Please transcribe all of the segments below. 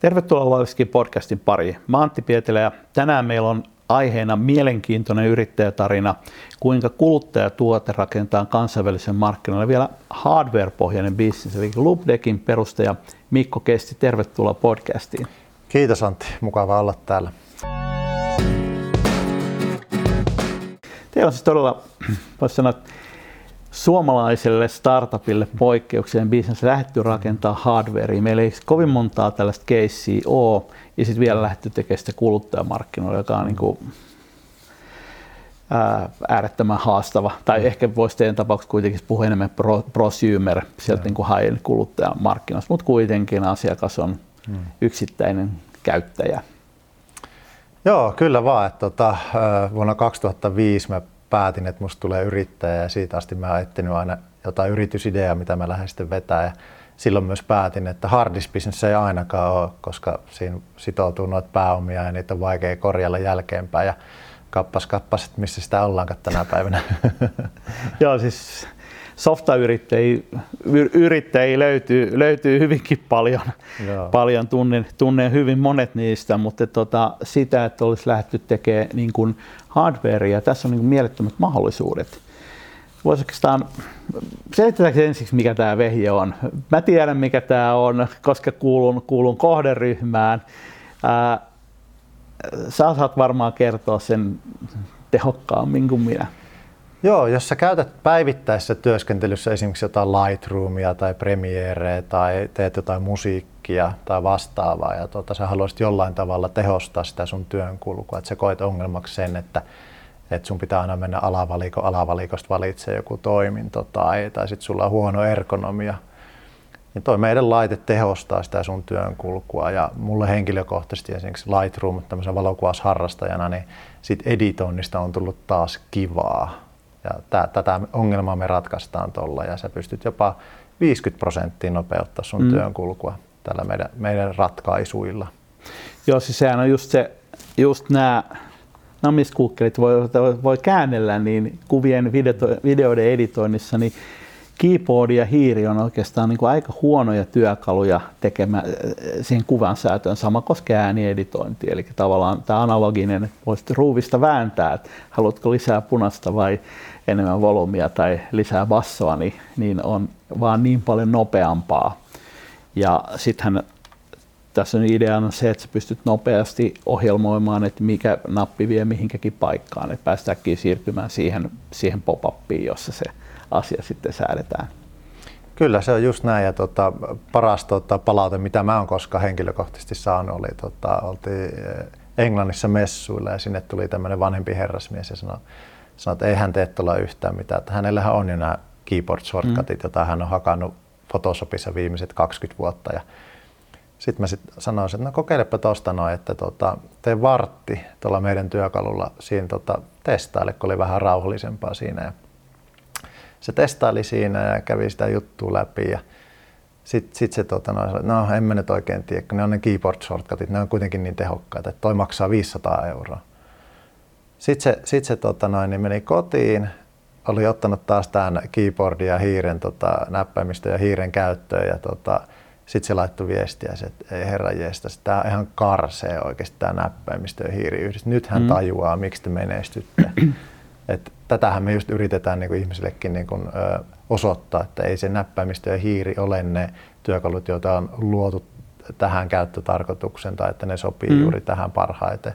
Tervetuloa Loiviskin podcastin pariin. Mä Antti Pietilä ja tänään meillä on aiheena mielenkiintoinen yrittäjätarina, kuinka kuluttajatuote rakentaa kansainvälisen markkinoille vielä hardware-pohjainen bisnes, eli Lubdekin perustaja Mikko Kesti. Tervetuloa podcastiin. Kiitos Antti, mukava olla täällä. Teillä on siis todella, voisi sanoa, suomalaiselle startupille poikkeukseen bisnes lähdetty rakentaa hardwarea. Meillä ei kovin montaa tällaista keissiä ole, ja sitten vielä lähdetty tekemään sitä kuluttajamarkkinoilla, joka on niin kuin, ää, äärettömän haastava. Tai ehkä voisi teidän tapauksessa kuitenkin puhua enemmän pro, prosumer, sieltä niin high kuluttajamarkkinoista, mutta kuitenkin asiakas on hmm. yksittäinen käyttäjä. Joo, kyllä vaan. Että, tota, vuonna 2005 mä päätin, että musta tulee yrittäjä ja siitä asti mä oon etsinyt aina jotain yritysideaa, mitä mä lähden sitten vetää. Ja silloin myös päätin, että hardisbusiness ei ainakaan ole, koska siinä sitoutuu noita pääomia ja niitä on vaikea korjalla jälkeenpäin. Ja kappas kappas, että missä sitä ollaankaan tänä päivänä. Joo, siis softayrittäjiä yrittäjiä löytyy, löytyy hyvinkin paljon. Joo. paljon tunnen, tunnen hyvin monet niistä, mutta tota, sitä, että olisi lähdetty tekemään niin kuin hardwarea, tässä on niin mielettömät mahdollisuudet. Voisi oikeastaan, selitetäänkö ensiksi, mikä tämä vehje on? Mä tiedän, mikä tämä on, koska kuulun, kuulun kohderyhmään. Ää, sä saat varmaan kertoa sen tehokkaammin kuin minä. Joo, jos sä käytät päivittäisessä työskentelyssä esimerkiksi jotain Lightroomia tai Premierea tai teet jotain musiikkia tai vastaavaa ja tuota, sä haluaisit jollain tavalla tehostaa sitä sun työn kulkua, että sä koet ongelmaksi sen, että, että sun pitää aina mennä alavaliko, alavalikosta valitsee joku toiminto tai, tai sitten sulla on huono ergonomia, niin toi meidän laite tehostaa sitä sun työn kulkua ja mulle henkilökohtaisesti esimerkiksi Lightroom tämmöisen valokuvausharrastajana, niin sit editoinnista on tullut taas kivaa ja tätä ongelmaa me ratkaistaan tuolla ja sä pystyt jopa 50 prosenttia nopeuttaa sun mm. työn kulkua tällä meidän, meidän ratkaisuilla. Joo, siis sehän on just se, just nämä namiskuukkelit voi, voi käännellä niin kuvien video, videoiden editoinnissa, niin keyboard ja hiiri on oikeastaan niin kuin aika huonoja työkaluja tekemään siihen kuvan säätöön. Sama koskee äänieditointi, eli tavallaan tämä analoginen, voisit ruuvista vääntää, että haluatko lisää punasta vai enemmän volyymia tai lisää bassoa, niin, niin on vaan niin paljon nopeampaa. Ja sittenhän tässä on ideana se, että sä pystyt nopeasti ohjelmoimaan, että mikä nappi vie mihinkäkin paikkaan, että päästäänkin siirtymään siihen, siihen pop-upiin, jossa se asia sitten säädetään. Kyllä se on just näin ja tota, paras tota, palaute, mitä mä oon koskaan henkilökohtaisesti saanut, oli tota, oltiin eh, Englannissa messuilla ja sinne tuli tämmöinen vanhempi herrasmies ja sanoi, sanoi että ei hän tee tuolla yhtään mitään, että hänellähän on jo nämä keyboard shortcutit, mm. joita hän on hakannut Photoshopissa viimeiset 20 vuotta ja sitten mä sit sanoin, että no kokeilepa tuosta noin, että tota, tee vartti tuolla meidän työkalulla siinä tota, testaille, kun oli vähän rauhallisempaa siinä. Ja se testaili siinä ja kävi sitä juttua läpi ja sitten sit se tota, no, no en mä nyt oikein tiedä, kun ne on ne keyboard shortcutit, ne on kuitenkin niin tehokkaita, että toi maksaa 500 euroa. Sitten se, sit se tota, noin, niin meni kotiin, oli ottanut taas tämän keyboardin ja hiiren tota, näppäimistö ja hiiren käyttöön ja tota, sitten se laittoi viestiä, että ei herra jeesta, tämä on ihan karsee oikeasti tämä näppäimistö ja hiiri yhdessä. Nyt hän mm. tajuaa, miksi te menestytte. Et tätähän me just yritetään niin kuin ihmisillekin niin kuin, ö, osoittaa, että ei se näppäimistö ja hiiri ole ne työkalut, joita on luotu tähän käyttötarkoitukseen tai että ne sopii mm. juuri tähän parhaiten.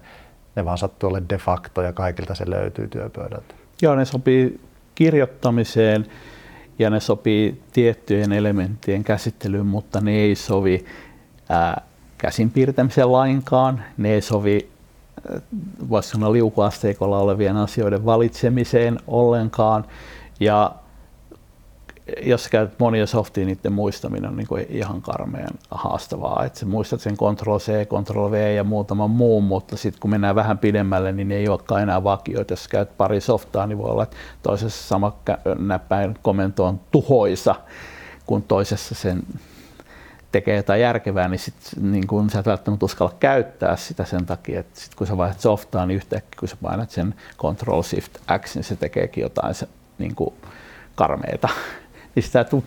Ne vaan sattuu olemaan de facto ja kaikilta se löytyy työpöydältä. Joo, ne sopii kirjoittamiseen ja ne sopii tiettyjen elementtien käsittelyyn, mutta ne ei sovi ää, käsin piirtämiseen lainkaan. Ne ei sovi voisi sanoa liukuasteikolla olevien asioiden valitsemiseen ollenkaan. Ja jos käytät monia softia, niiden muistaminen on niin kuin ihan karmeen haastavaa. Että sä muistat sen Ctrl-C, Ctrl-V ja muutaman muun, mutta sitten kun mennään vähän pidemmälle, niin ne ei olekaan enää vakioita. Jos käyt pari softaa, niin voi olla, että toisessa sama näppäin komento on tuhoisa, kun toisessa sen tekee jotain järkevää, niin, sit, niin kun sä et välttämättä uskalla käyttää sitä sen takia, että sit kun sä vaihdat softaa, niin yhtäkkiä kun sä painat sen Control Shift X, niin se tekeekin jotain se, niin karmeita. Niin sitä tu-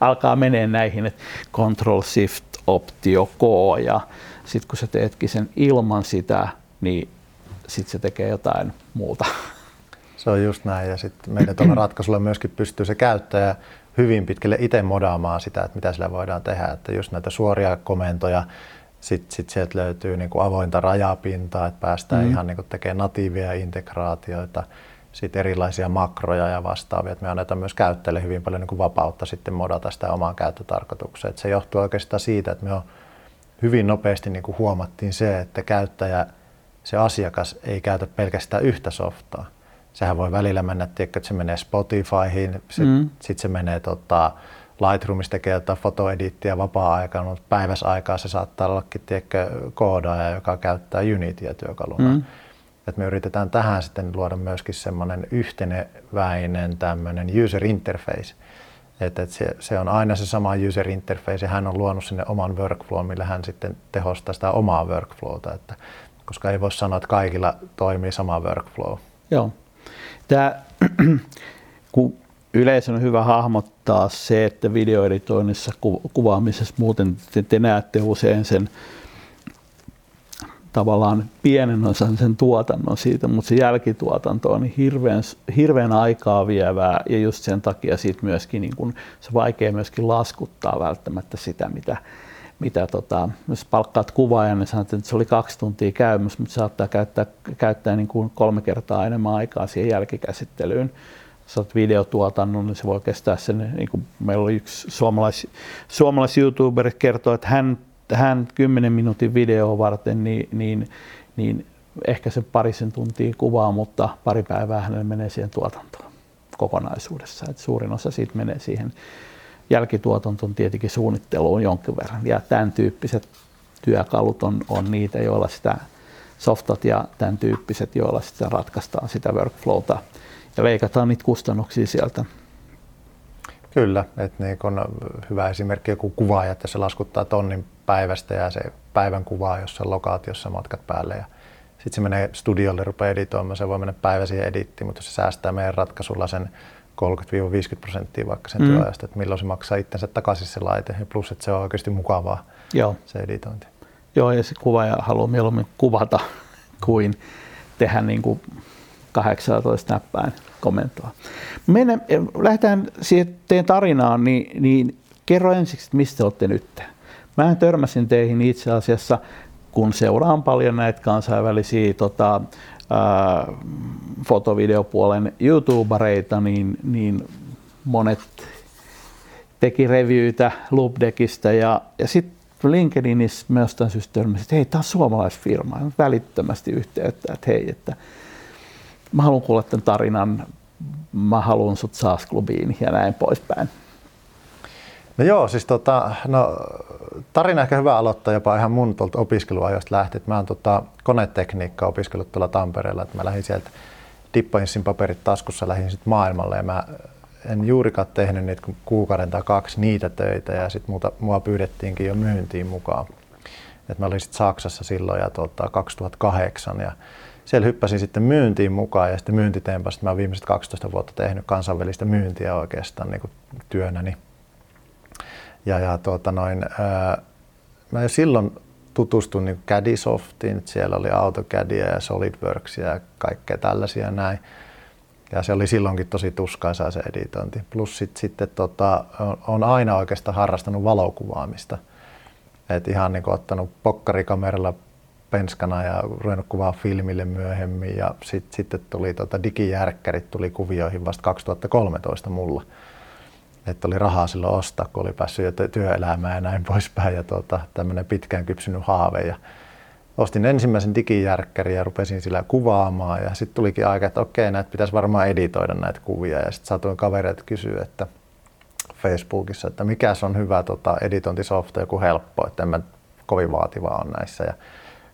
alkaa menee näihin, että Control Shift optio K ja sitten kun sä teetkin sen ilman sitä, niin sitten se tekee jotain muuta. Se on just näin ja sitten meidän tuolla ratkaisulla myöskin pystyy se käyttäjä hyvin pitkälle itse modaamaan sitä, että mitä sillä voidaan tehdä. Että just näitä suoria komentoja, sitten sit sieltä löytyy niin kuin avointa rajapintaa, että päästään mm. ihan niin kuin tekemään natiivia integraatioita, sitten erilaisia makroja ja vastaavia. Että me annetaan myös käyttäjille hyvin paljon niin kuin vapautta sitten modata sitä omaan käyttötarkoitukseen. Että se johtuu oikeastaan siitä, että me on hyvin nopeasti niin kuin huomattiin se, että käyttäjä, se asiakas ei käytä pelkästään yhtä softaa. Sehän voi välillä mennä, tiedätkö, että se menee Spotifyhin, sitten mm. sit se menee tota, Lightroomista tekee jotain fotoedittiä vapaa-aikana, mutta päiväsaikaa se saattaa ollakin tiedätkö, koodaaja, joka käyttää Unityä työkaluna. Mm. Et me yritetään tähän sitten luoda myöskin semmoinen yhteneväinen tämmöinen user interface. Että et se, se, on aina se sama user interface ja hän on luonut sinne oman workflow, millä hän sitten tehostaa sitä omaa workflowta. Että, koska ei voi sanoa, että kaikilla toimii sama workflow. Joo. Tämä, kun yleisön on hyvä hahmottaa se, että videoeditoinnissa, kuvaamisessa muuten te, te näette usein sen tavallaan pienen osan sen tuotannon siitä, mutta se jälkituotanto on hirveän, hirveän aikaa vievää ja just sen takia siitä myöskin niin kun, se vaikea myöskin laskuttaa välttämättä sitä, mitä, mitä tota, jos palkkaat kuvaajan, niin sanot, että se oli kaksi tuntia käymässä, mutta saattaa käyttää, käyttää niin kuin kolme kertaa enemmän aikaa siihen jälkikäsittelyyn. Sä oot videotuotannon, niin se voi kestää sen, niin kuin meillä oli yksi suomalais, suomalais YouTuber kertoo, että hän, hän 10 minuutin videoa varten, niin, niin, niin ehkä se parisen tuntia kuvaa, mutta pari päivää hänelle menee siihen tuotantoon kokonaisuudessa. Et suurin osa siitä menee siihen jälkituotantoon tietenkin suunnitteluun jonkin verran. Ja tämän tyyppiset työkalut on, on niitä, joilla sitä softat ja tämän tyyppiset, joilla sitä ratkaistaan sitä workflowta ja leikataan niitä kustannuksia sieltä. Kyllä, että niin kun hyvä esimerkki joku kuvaaja, että se laskuttaa tonnin päivästä ja se päivän kuvaa jossain lokaatiossa matkat päälle ja sitten se menee studiolle, rupeaa editoimaan, se voi mennä päivä siihen edittiin, mutta se säästää meidän ratkaisulla sen 30-50 prosenttia vaikka sen mm. työajasta, että milloin se maksaa itsensä takaisin se laite ja plus, että se on oikeasti mukavaa Joo. se editointi. Joo, ja se kuvaaja haluaa mieluummin kuvata kuin tehdä niin kuin 18 näppäin komentoa. Mennään, lähdetään siihen teidän tarinaan, niin, niin kerro ensiksi, että mistä olette nyt. Mä törmäsin teihin itse asiassa, kun seuraan paljon näitä kansainvälisiä tota, ää, fotovideopuolen YouTubereita, niin, niin monet teki reviewtä Loopdeckistä ja, ja sitten LinkedInissä myös jostain syystä törmäsin, että hei, tämä on suomalaisfirma. Välittömästi yhteyttä, että hei, että mä haluan kuulla tämän tarinan, mä haluan sut SaaS-klubiin ja näin poispäin. No joo, siis tota, no, tarina ehkä hyvä aloittaa jopa ihan mun tuolta opiskeluajoista lähti. Mä oon tota, konetekniikkaa opiskellut tuolla Tampereella, että mä lähdin sieltä dippainsin paperit taskussa, lähdin sitten maailmalle ja mä en juurikaan tehnyt niitä kuukauden tai kaksi niitä töitä ja sitten mua pyydettiinkin jo myyntiin mukaan. Et mä olin sitten Saksassa silloin ja tota, 2008 ja siellä hyppäsin sitten myyntiin mukaan ja sitten myyntiteempasta mä oon viimeiset 12 vuotta tehnyt kansainvälistä myyntiä oikeastaan niin työnäni. Ja, ja tuota noin, ää, mä jo silloin tutustuin niin Caddy-softiin, siellä oli AutoCADia ja SolidWorksia ja kaikkea tällaisia näin. Ja se oli silloinkin tosi tuskaisaa se editointi. Plus sit, sitten tota, on aina oikeastaan harrastanut valokuvaamista. Et ihan niin kuin ottanut pokkarikameralla penskana ja ruvennut kuvaa filmille myöhemmin. Ja sit, sitten tuli tota, digijärkkärit tuli kuvioihin vasta 2013 mulla. Että oli rahaa silloin ostaa, kun oli päässyt jo työelämään ja näin poispäin. Ja tota, tämmöinen pitkään kypsynyt haave. Ja ostin ensimmäisen digijärkkärin ja rupesin sillä kuvaamaan. Ja sitten tulikin aika, että okei, näitä pitäisi varmaan editoida näitä kuvia. Ja sitten saatoin kavereita kysyä, että Facebookissa, että mikä on hyvä tota, editointisofta, joku helppo, että en mä kovin vaativaa on näissä. Ja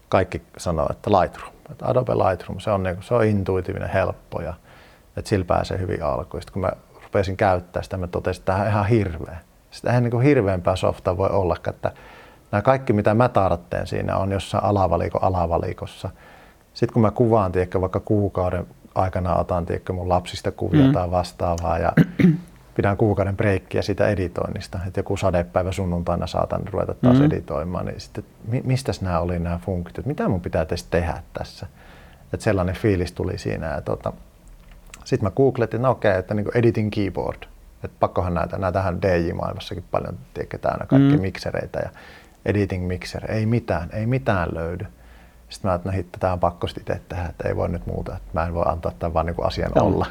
kaikki sanoo, että Lightroom, että Adobe Lightroom, se on, niin se on intuitiivinen, helppo ja että sillä pääsee hyvin alkuun. Sitten kun mä rupesin käyttää sitä, mä totesin, että tämä on ihan hirveä. Sitä eihän niin hirveämpää softaa voi olla, että nämä kaikki mitä mä tarvitsen siinä on jossain alavaliko alavalikossa. Sitten kun mä kuvaan, tiedätkö, vaikka kuukauden aikana otan tiedätkö, mun lapsista kuvia mm. tai vastaavaa ja pidän kuukauden breikkiä siitä editoinnista, että joku sadepäivä sunnuntaina saatan ruveta taas mm-hmm. editoimaan, niin sitten mistä nämä oli nämä funktiot, mitä mun pitää tehdä tässä. Että sellainen fiilis tuli siinä. Ja tota, sitten mä googletin, no okei, okay, että niin editing keyboard, että pakkohan näitä, näitähän DJ-maailmassakin paljon, tiedätkö, täynnä kaikki mm. miksereitä ja editing mixer, ei mitään, ei mitään löydy. Sitten mä ajattelin, että tämä on pakko itse tehdä, että ei voi nyt muuta, että mä en voi antaa tämän vaan niin asian Joo. olla.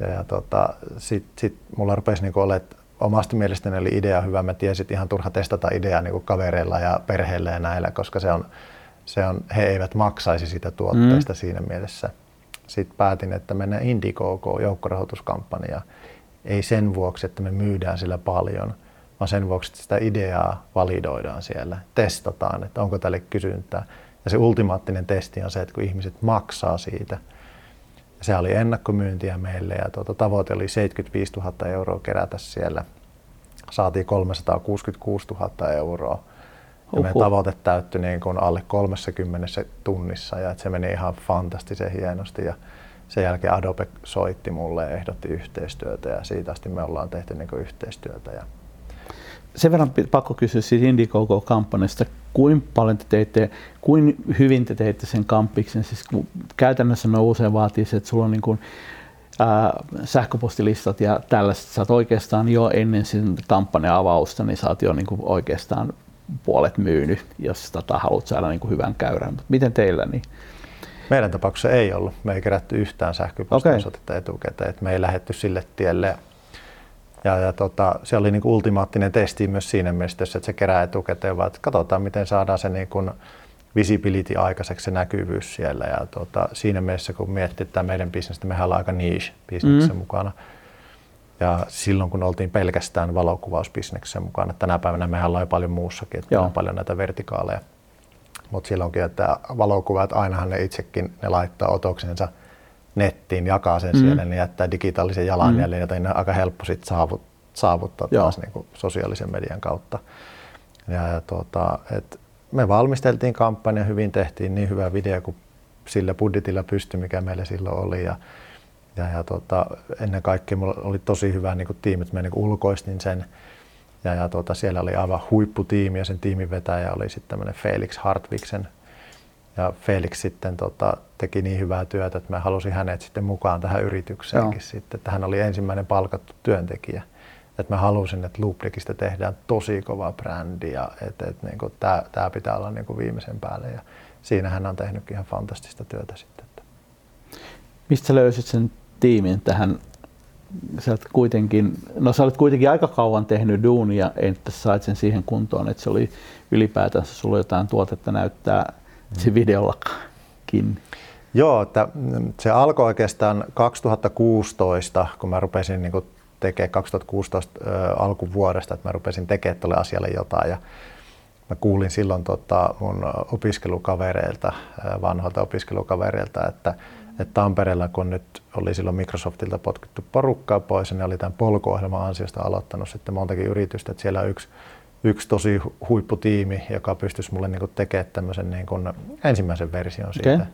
Ja, ja tota, sitten sit mulla rupesi niin olla, että omasta mielestäni oli idea hyvä. Mä tiesin, että ihan turha testata ideaa niin kuin kavereilla ja perheillä ja näillä, koska se on, se on, he eivät maksaisi sitä tuotteesta mm. siinä mielessä. Sitten päätin, että mennään Indiegogo joukkorahoituskampanja. Ei sen vuoksi, että me myydään sillä paljon, vaan sen vuoksi, että sitä ideaa validoidaan siellä, testataan, että onko tälle kysyntää. Ja se ultimaattinen testi on se, että kun ihmiset maksaa siitä, se oli ennakkomyyntiä meille ja tuota, tavoite oli 75 000 euroa kerätä siellä. Saatiin 366 000 euroa. Ja meidän tavoite täyttyi niin kuin alle 30 tunnissa ja että se meni ihan fantastisen hienosti. Ja sen jälkeen Adobe soitti mulle ja ehdotti yhteistyötä ja siitä asti me ollaan tehty niin kuin yhteistyötä. Ja sen verran pakko kysyä siis Indiegogo-kampanjasta, kuinka paljon te teitte, kuin hyvin te teitte sen kampiksen? Siis käytännössä me usein vaatii se, että sulla on niin kuin, ää, sähköpostilistat ja tällaiset, sä oot oikeastaan jo ennen sen kampanjan avausta, niin sä oot jo niin kuin oikeastaan puolet myynyt, jos tota, haluat saada niin kuin hyvän käyrän. Mutta miten teillä? Niin? Meidän tapauksessa ei ollut. Me ei kerätty yhtään sähköpostiosoitetta okay. etukäteen. Et me ei lähetty sille tielle ja, ja tota, se oli niin kuin ultimaattinen testi myös siinä mielessä, että se kerää etukäteen, vaan että katsotaan, miten saadaan se niin kuin visibility aikaiseksi, se näkyvyys siellä. Ja tota, siinä mielessä, kun miettii tätä meidän bisnestä, mehän ollaan aika niche bisneksessä mm. mukana. Ja silloin, kun oltiin pelkästään valokuvausbisneksessä mukana, tänä päivänä mehän ollaan paljon muussakin, että on paljon näitä vertikaaleja. Mutta silloinkin, että valokuvat, ainahan ne itsekin, ne laittaa otoksensa – nettiin, jakaa sen mm. siellä, niin jättää digitaalisen jalanjäljen, mm. jota on aika helppo sit saavut, saavuttaa Joo. taas niin kuin sosiaalisen median kautta. Ja, ja tuota, et me valmisteltiin kampanja, hyvin tehtiin niin hyvä video kuin sillä budjetilla pystyi, mikä meillä silloin oli. Ja, ja, ja tuota, ennen kaikkea mulla oli tosi hyvä niin kuin tiimi, että mä niin ulkoistin sen. Ja, ja tuota, siellä oli aivan huipputiimi ja sen tiimin vetäjä oli sitten tämmöinen Felix Hartwigsen, ja Felix sitten tota, teki niin hyvää työtä, että mä halusin hänet sitten mukaan tähän yritykseenkin Joo. sitten, että hän oli ensimmäinen palkattu työntekijä. Että mä halusin, että Looplikista tehdään tosi kova brändi ja että et, niin tämä pitää olla niin viimeisen päälle. Ja siinä hän on tehnyt ihan fantastista työtä sitten. Mistä löysit sen tiimin tähän? Sä olet kuitenkin, no sä olet kuitenkin aika kauan tehnyt duunia, että sait sen siihen kuntoon, että se oli ylipäätänsä sulla jotain tuotetta näyttää se videollakin? Joo, että se alkoi oikeastaan 2016, kun mä rupesin niin tekemään 2016 alkuvuodesta, että mä rupesin tekemään tuolle asialle jotain. Ja mä kuulin silloin tota mun opiskelukavereilta, vanhoilta opiskelukavereilta, että, että Tampereella, kun nyt oli silloin Microsoftilta potkittu porukkaa pois, ja ne oli tämän polkuohjelman ansiosta aloittanut sitten montakin yritystä, että siellä on yksi yksi tosi huipputiimi, joka pystyisi mulle niin tekemään tämmöisen niin kuin ensimmäisen version siitä. Okay.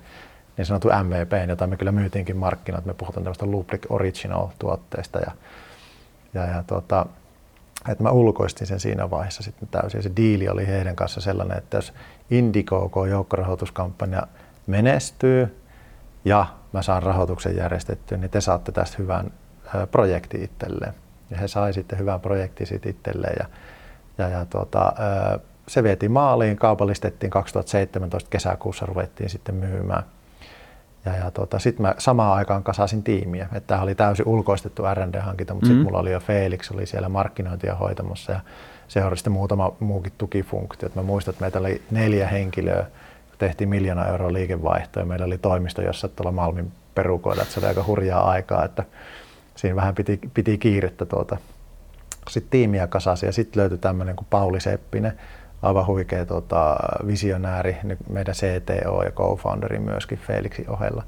Niin sanottu MVP, jota me kyllä myytiinkin markkinoille. Me puhutaan tämmöistä Lubric Original-tuotteesta. Ja, ja, ja tota, että mä ulkoistin sen siinä vaiheessa sitten täysin. Se diili oli heidän kanssa sellainen, että jos Indiegogo joukkorahoituskampanja menestyy ja mä saan rahoituksen järjestettyä, niin te saatte tästä hyvän projekti itselleen. Ja he sai sitten hyvän projektin itselleen. Ja ja, ja tuota, se vietiin maaliin, kaupallistettiin 2017 kesäkuussa, ruvettiin sitten myymään. Ja, ja tuota, sitten mä samaan aikaan kasasin tiimiä. Että tämä oli täysin ulkoistettu R&D-hankinta, mutta mm-hmm. sitten mulla oli jo Felix, oli siellä markkinointia hoitamassa ja seuraavaksi sitten muutama muukin tukifunktio. mä muistan, että meitä oli neljä henkilöä, tehtiin miljoona euroa liikevaihtoa ja meillä oli toimisto jossa tuolla Malmin perukoilla, että se oli aika hurjaa aikaa, että siinä vähän piti, piti kiirettä tuota sitten tiimiä kasasi ja sitten löytyi tämmöinen kuin Pauli Seppinen, aivan huikea tota, visionääri, meidän CTO ja co-founderi myöskin Felixin ohella.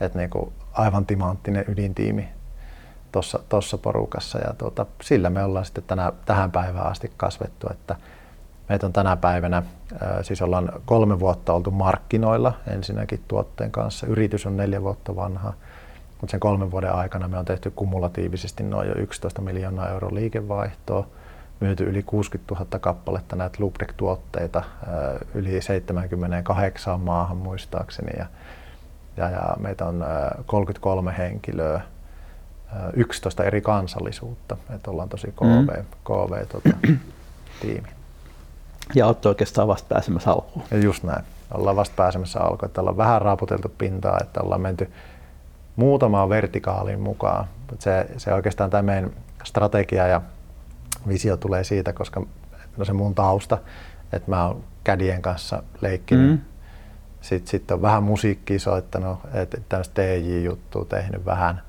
Et niinku, aivan timanttinen ydintiimi tuossa porukassa ja tota, sillä me ollaan sitten tänä, tähän päivään asti kasvettu, että meitä on tänä päivänä, siis ollaan kolme vuotta oltu markkinoilla ensinnäkin tuotteen kanssa, yritys on neljä vuotta vanha mutta sen kolmen vuoden aikana me on tehty kumulatiivisesti noin jo 11 miljoonaa euroa liikevaihtoa, myyty yli 60 000 kappaletta näitä Lubrec-tuotteita yli 78 maahan muistaakseni ja, ja, ja meitä on 33 henkilöä, 11 eri kansallisuutta, että ollaan tosi KV, mm. KV tiimi. Ja olette oikeastaan vasta pääsemässä alkuun. Ja just näin. Ollaan vasta pääsemässä alkuun, että ollaan vähän raaputeltu pintaa, että ollaan menty muutamaan vertikaaliin mukaan. Se, se oikeastaan tämä meidän strategia ja visio tulee siitä, koska no se mun tausta, että mä oon kädien kanssa leikkinyt. Mm. Sitten sit on vähän musiikkia soittanut, että tämmöistä DJ-juttua tehnyt vähän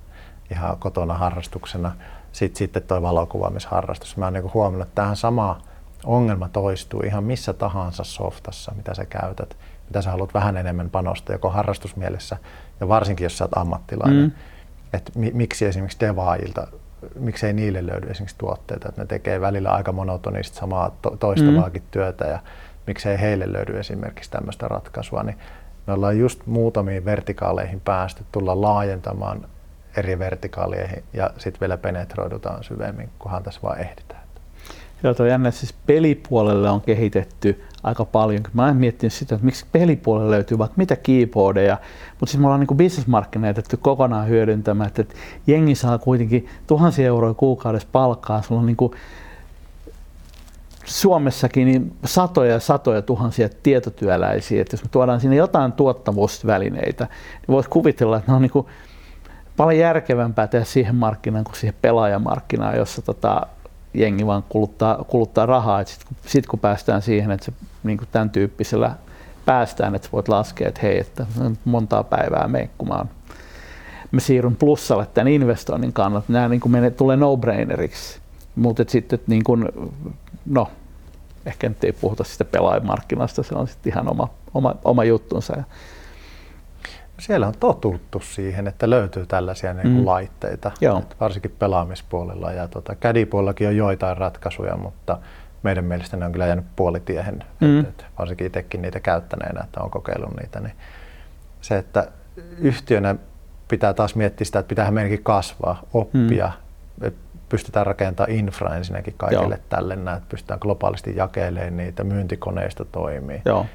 ihan kotona harrastuksena. Sitten, sitten toi valokuvaamisharrastus. Mä oon niinku huomannut, että tähän sama ongelma toistuu ihan missä tahansa softassa, mitä sä käytät, mitä sä haluat vähän enemmän panosta, joko harrastusmielessä ja varsinkin jos sä oot ammattilainen. Mm. Että mi- miksi esimerkiksi devaajilta, miksei niille löydy esimerkiksi tuotteita, että ne tekee välillä aika monotonista samaa to- toistavaakin mm. työtä ja miksei heille löydy esimerkiksi tämmöistä ratkaisua, niin me ollaan just muutamiin vertikaaleihin päästy, tulla laajentamaan eri vertikaaleihin ja sitten vielä penetroidutaan syvemmin, kunhan tässä vaan ehditään. Joo, tuo jännä, siis pelipuolelle on kehitetty aika paljon. Mä en miettinyt sitä, että miksi pelipuolelle löytyy vaikka mitä keyboardeja, mutta siis me ollaan niin bisnesmarkkinoita kokonaan hyödyntämään, että jengi saa kuitenkin tuhansia euroja kuukaudessa palkkaa, sulla on niin kuin Suomessakin niin satoja ja satoja tuhansia tietotyöläisiä, että jos me tuodaan sinne jotain tuottavuusvälineitä, niin voisi kuvitella, että ne on niin kuin paljon järkevämpää tehdä siihen markkinaan kuin siihen pelaajamarkkinaan, jossa tota, jengi vaan kuluttaa, kuluttaa rahaa. Sitten kun, sit kun päästään siihen, että se niin kuin tämän tyyppisellä päästään, että voit laskea, että hei, että montaa päivää mene, kun mä, siirryn plussalle tämän investoinnin kannalta. Nämä niin kuin menee, tulee no-braineriksi. Mutta sitten niin kuin, no, ehkä nyt ei puhuta sitä pelaajamarkkinasta, se on sitten ihan oma, oma, oma juttunsa. Siellä on totuttu siihen, että löytyy tällaisia niin kuin mm. laitteita, varsinkin pelaamispuolella. Ja tota, kädipuolellakin on joitain ratkaisuja, mutta meidän mielestä ne on kyllä jäänyt puolitiehen, mm. et, et, varsinkin itsekin niitä käyttäneenä, että on kokeillut niitä. Niin se, että yhtiönä pitää taas miettiä sitä, että pitää meidänkin kasvaa, oppia, mm. pystytään rakentamaan infra ensinnäkin kaikille Joo. tälle, että pystytään globaalisti jakelemaan niitä, myyntikoneista toimii. Joo.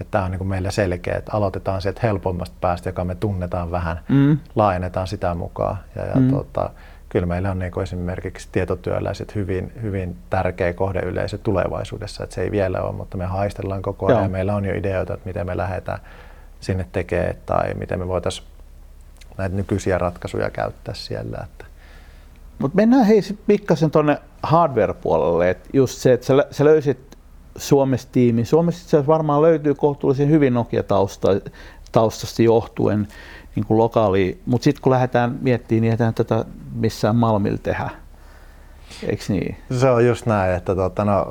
Että tämä on niin kuin meillä selkeä, että aloitetaan sieltä helpommasta päästä, joka me tunnetaan vähän, mm. laajennetaan sitä mukaan. Ja, ja mm. tota, kyllä meillä on niin kuin esimerkiksi tietotyöläiset hyvin, hyvin tärkeä kohdeyleisö tulevaisuudessa, että se ei vielä ole, mutta me haistellaan koko ajan ja meillä on jo ideoita, että miten me lähdetään sinne tekemään tai miten me voitaisiin näitä nykyisiä ratkaisuja käyttää siellä. Että. Mutta mennään hei pikkasen tuonne hardware-puolelle, että just se, että sä, sä löysit Suomessa tiimi. Suomessa itse varmaan löytyy kohtuullisen hyvin Nokia-taustasta johtuen niin kuin lokaali, mutta sitten kun lähdetään miettimään, niin ei tätä missään Malmilla tehdä. Eikö niin? Se on just näin, että tuota, no,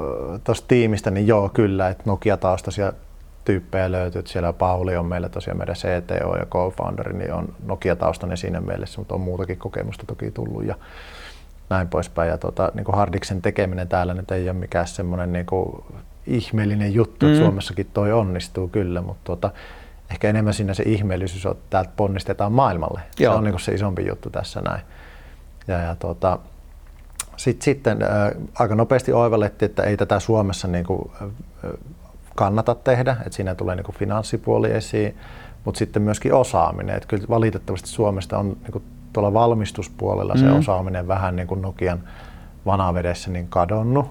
tiimistä niin joo kyllä, että Nokia-taustaisia tyyppejä löytyy. Siellä Pauli on meillä tosiaan meidän CTO ja co-founderi, niin on Nokia-taustainen siinä mielessä, mutta on muutakin kokemusta toki tullut ja näin poispäin. Ja tuota, niin kuin Hardiksen tekeminen täällä nyt ei ole mikään semmoinen niin kuin ihmeellinen juttu, mm. että Suomessakin toi onnistuu kyllä, mutta tuota, ehkä enemmän siinä se ihmeellisyys on, että täältä ponnistetaan maailmalle. Joo. Se on niin se isompi juttu tässä näin. Ja, ja tuota, sit, sitten äh, aika nopeasti oivallettiin, että ei tätä Suomessa niin kuin, äh, kannata tehdä, että siinä tulee niin kuin finanssipuoli esiin, mutta sitten myöskin osaaminen. Että kyllä valitettavasti Suomesta on niin kuin, tuolla valmistuspuolella mm. se osaaminen vähän niin kuin Nokian vanavedessä niin kadonnut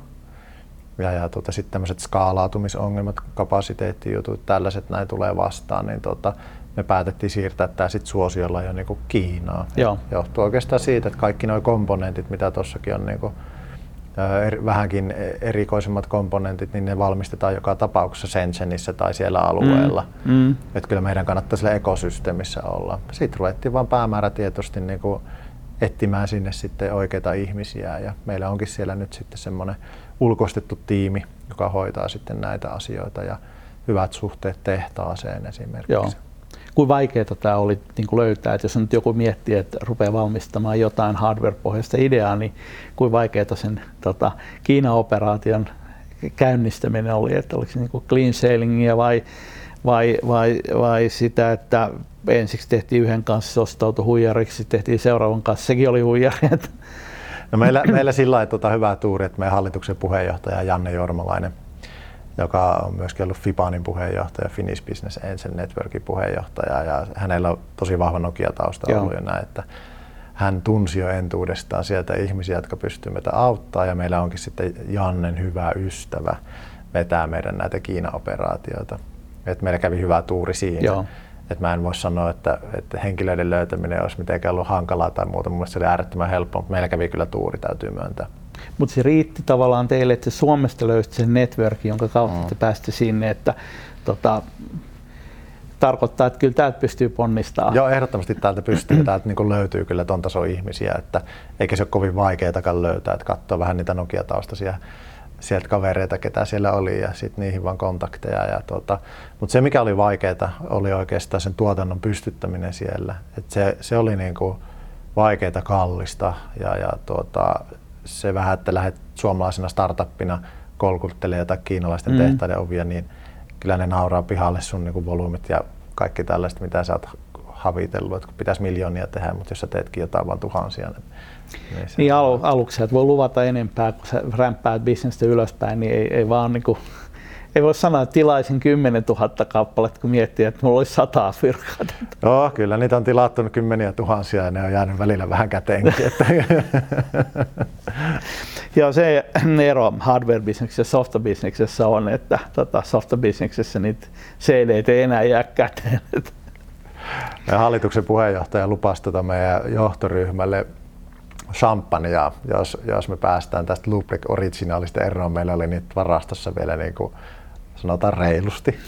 ja, ja tota, sitten tämmöiset skaalautumisongelmat, kapasiteettijutut, tällaiset näin tulee vastaan, niin tota, me päätettiin siirtää tämä sitten suosiolla jo niin Kiinaan. Joo. Johtuu oikeastaan siitä, että kaikki nuo komponentit, mitä tuossakin on niin kuin, er, vähänkin erikoisemmat komponentit, niin ne valmistetaan joka tapauksessa Shenzhenissä tai siellä alueella. Mm. Mm. Että kyllä meidän kannattaa siellä ekosysteemissä olla. Sitten ruvettiin vaan päämäärätietoisesti niin kuin etsimään sinne sitten oikeita ihmisiä ja meillä onkin siellä nyt sitten semmoinen ulkoistettu tiimi, joka hoitaa sitten näitä asioita ja hyvät suhteet tehtaaseen esimerkiksi. Joo. Kuinka vaikeaa tämä oli niin kuin löytää, että jos nyt joku miettii, että rupeaa valmistamaan jotain hardware-pohjaista ideaa, niin kuinka vaikeaa sen tota, Kiina-operaation käynnistäminen oli, että oliko se niin kuin clean sailingia vai, vai, vai, vai sitä, että ensiksi tehtiin yhden kanssa, se ostautui huijariksi, tehtiin seuraavan kanssa, sekin oli huijari. No meillä, meillä sillä lailla tota hyvä tuuri, että meidän hallituksen puheenjohtaja Janne Jormalainen, joka on myöskin ollut FIPANin puheenjohtaja, Finnish Business Angel Networkin puheenjohtaja ja hänellä on tosi vahva Nokia-tausta ollut jo näin, että hän tunsi jo entuudestaan sieltä ihmisiä, jotka pystyvät meitä auttaa ja meillä onkin sitten Jannen hyvä ystävä vetää meidän näitä Kiina-operaatioita. Et meillä kävi hyvä tuuri siinä. Joo. Et mä en voi sanoa, että, että henkilöiden löytäminen olisi mitenkään ollut hankalaa tai muuta. Mun se oli äärettömän helppoa, mutta meillä kävi kyllä tuuri, täytyy myöntää. Mutta se riitti tavallaan teille, että Suomesta löysit sen network, jonka kautta mm. te pääsitte sinne, että tota, tarkoittaa, että kyllä täältä pystyy ponnistamaan. Joo, ehdottomasti täältä pystyy. täältä niin löytyy kyllä ton tason ihmisiä, että eikä se ole kovin vaikeaa löytää, että katsoa vähän niitä Nokia-taustaisia sieltä kavereita, ketä siellä oli ja sitten niihin vaan kontakteja. Ja tuota, mutta se mikä oli vaikeaa oli oikeastaan sen tuotannon pystyttäminen siellä. Et se, se oli niinku vaikeaa kallista ja, ja tuota, se vähän, että lähdet suomalaisena startuppina kolkuttelemaan jotain kiinalaisten mm. tehtaiden ovia, niin kyllä ne nauraa pihalle sun niinku volyymit ja kaikki tällaiset, mitä sä oot havitellut, että pitäisi miljoonia tehdä, mutta jos sä teetkin jotain vaan tuhansia, niin niin, niin alu, aluksi että voi luvata enempää, kun sä rämppäät bisnestä ylöspäin, niin ei, ei vaan niin kuin, ei voi sanoa, että tilaisin 10 000 kappaletta, kun miettii, että mulla olisi sataa fyrkkaa. Joo, kyllä niitä on tilattu kymmeniä tuhansia ja ne on jäänyt välillä vähän käteenkin. Joo, se ero hardware-bisneksessä ja software-bisneksessä on, että tota, software-bisneksessä niitä CD ei enää jää käteen. Ja hallituksen puheenjohtaja lupasi tota meidän johtoryhmälle champagnea, jos, jos me päästään tästä Lubric Originalista eroon. Meillä oli niitä varastossa vielä niin kuin sanotaan reilusti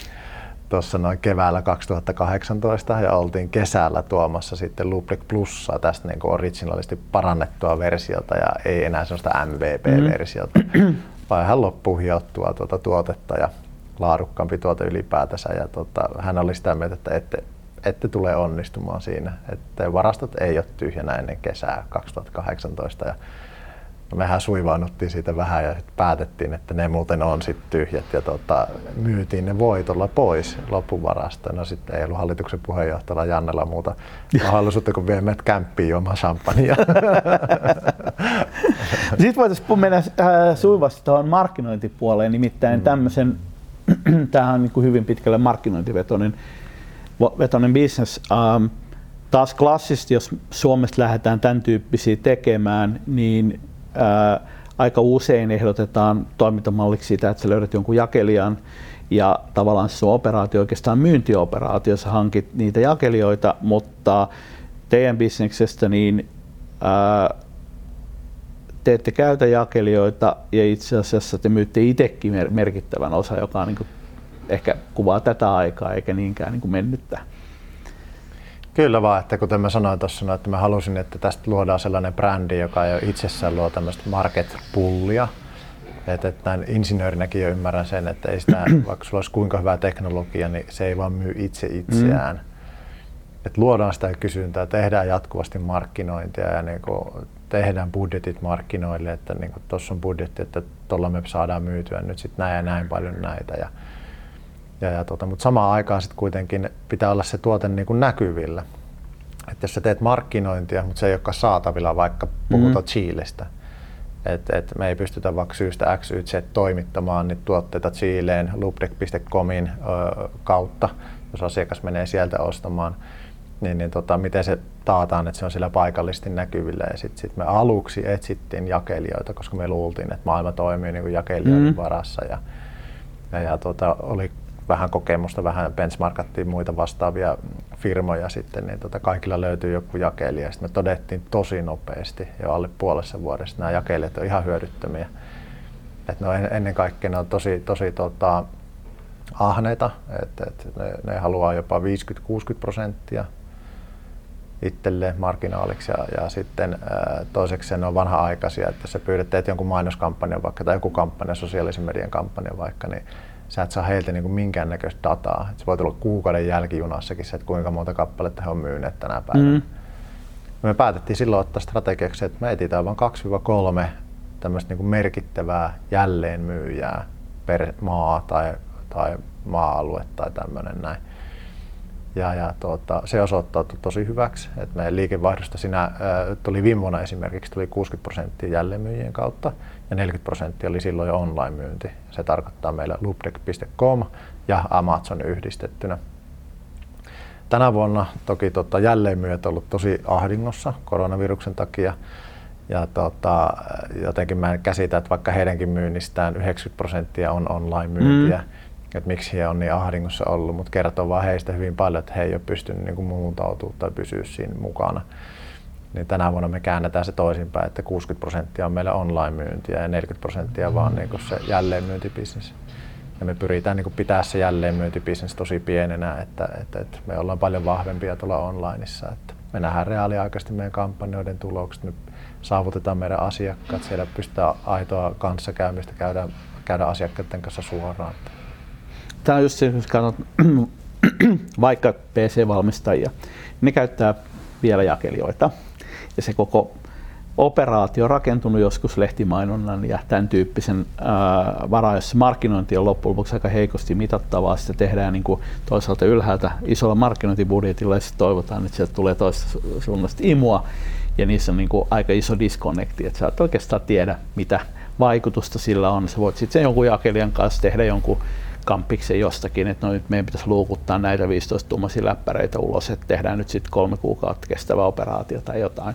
tuossa noin keväällä 2018 ja oltiin kesällä tuomassa sitten Lubric Plussaa tästä niin kuin originalisti parannettua versiota ja ei enää sellaista MVP-versiota, mm. vaan hän loppuun hiottua tuota tuotetta ja laadukkaampi tuote ylipäätänsä. Ja tota, hän oli sitä mieltä, että ette, ette tule onnistumaan siinä, että varastot ei ole tyhjänä ennen kesää 2018. Ja mehän suivaannuttiin siitä vähän ja päätettiin, että ne muuten on sitten tyhjät ja tota, myytiin ne voitolla pois loppuvarastoon. No sitten ei ollut hallituksen puheenjohtajalla Jannella muuta mahdollisuutta kuin vie meidät kämppiin juomaan champagnea. sitten voitaisiin mennä äh, suivasti tuohon markkinointipuoleen, nimittäin mm. tämmöisen, tämähän on niin kuin hyvin pitkälle markkinointivetoinen vetoinen business. Um, taas klassisesti, jos Suomesta lähdetään tämän tyyppisiä tekemään, niin ää, aika usein ehdotetaan toimintamalliksi sitä, että sä löydät jonkun jakelijan ja tavallaan se on operaatio oikeastaan myyntioperaatio, sä hankit niitä jakelijoita, mutta teidän bisneksestä niin ää, te ette käytä jakelijoita ja itse asiassa te myytte itsekin merkittävän osa, joka on niin ehkä kuvaa tätä aikaa eikä niinkään niin kuin mennyttä. Kyllä vaan, että kuten mä sanoin tuossa, no, että mä halusin, että tästä luodaan sellainen brändi, joka jo itsessään luo tämmöistä market-pullia. Että, että näin insinöörinäkin jo ymmärrän sen, että ei sitä, vaikka sulla olisi kuinka hyvä teknologia, niin se ei vaan myy itse itseään. Mm. Että luodaan sitä kysyntää, tehdään jatkuvasti markkinointia ja niin kuin tehdään budjetit markkinoille, että niin tuossa on budjetti, että tuolla me saadaan myytyä nyt sitten näin ja näin paljon näitä. Ja, ja, ja tota, mutta samaan aikaan sitten kuitenkin pitää olla se tuote niin kuin näkyvillä. Että jos sä teet markkinointia, mutta se ei olekaan saatavilla, vaikka puhutaan mm-hmm. Chilestä, että et me ei pystytä vaikka syystä X, Y, Z toimittamaan niitä tuotteita Chileen lubdec.comin ö, kautta, jos asiakas menee sieltä ostamaan, niin, niin tota, miten se taataan, että se on siellä paikallisesti näkyvillä. Ja sitten sit me aluksi etsittiin jakelijoita, koska me luultiin, että maailma toimii niin kuin jakelijoiden mm. varassa. Ja, ja, ja tota, oli vähän kokemusta, vähän benchmarkattiin muita vastaavia firmoja sitten, niin tota kaikilla löytyy joku jakelija. Sitten me todettiin tosi nopeasti jo alle puolessa vuodessa, nämä jakelijat on ihan hyödyttömiä. Et ne on ennen kaikkea ne on tosi, tosi tota, ahneita, että et ne, ne haluaa jopa 50-60 prosenttia itselleen marginaaliksi ja, ja sitten ää, toiseksi ne on vanha-aikaisia, että sä pyydät teet jonkun mainoskampanjan vaikka tai joku kampanja, sosiaalisen median kampanja vaikka, niin sä et saa heiltä niin minkäännäköistä dataa. Et se voi tulla kuukauden jälkijunassakin se, että kuinka monta kappaletta he on myyneet tänä päivänä. Mm. Me päätettiin silloin ottaa strategiaksi, että me etsitään vain 2-3 tämmöistä niin merkittävää jälleenmyyjää per maa tai, tai maa-alue tai tämmöinen näin. Ja, ja tuota, se osoittautui tosi hyväksi, että meidän liikevaihdosta siinä ää, tuli viime vuonna esimerkiksi tuli 60 prosenttia jälleenmyyjien kautta ja 40 prosenttia oli silloin jo online-myynti. Se tarkoittaa meillä loopdeck.com ja Amazon yhdistettynä. Tänä vuonna toki tota, jälleenmyyjät on ollut tosi ahdingossa koronaviruksen takia ja tota, jotenkin mä en käsitä, että vaikka heidänkin myynnistään 90 prosenttia on online-myyntiä, mm. että miksi he on niin ahdingossa ollut, mutta kertoo vaan heistä hyvin paljon, että he ei ole pystynyt niin muuntautumaan tai pysyä siinä mukana. Niin tänä vuonna me käännetään se toisinpäin, että 60 prosenttia on meillä online-myyntiä ja 40 prosenttia vaan niin se jälleenmyyntibisnes. Ja me pyritään niin pitää se jälleenmyyntibisnes tosi pienenä, että, että, että me ollaan paljon vahvempia tuolla onlineissa. Että me nähdään reaaliaikaisesti meidän kampanjoiden tulokset, me saavutetaan meidän asiakkaat, siellä pystytään aitoa kanssakäymistä käydä, käydä asiakkaiden kanssa suoraan. Tämä on just se, jos katsot vaikka PC-valmistajia, ne käyttää vielä jakelijoita ja se koko operaatio rakentunut joskus lehtimainonnan ja tämän tyyppisen varaa, jossa markkinointi on loppujen lopuksi aika heikosti mitattavaa. Sitä tehdään niin kuin toisaalta ylhäältä isolla markkinointibudjetilla ja sitten toivotaan, että sieltä tulee toista suunnasta imua ja niissä on niin kuin aika iso disconnecti, että sä et oikeastaan tiedä, mitä vaikutusta sillä on. Sä voit sitten sen jonkun jakelijan kanssa tehdä jonkun kampiksen jostakin, että no nyt meidän pitäisi luukuttaa näitä 15 tuumaisia läppäreitä ulos, että tehdään nyt sitten kolme kuukautta kestävä operaatio tai jotain.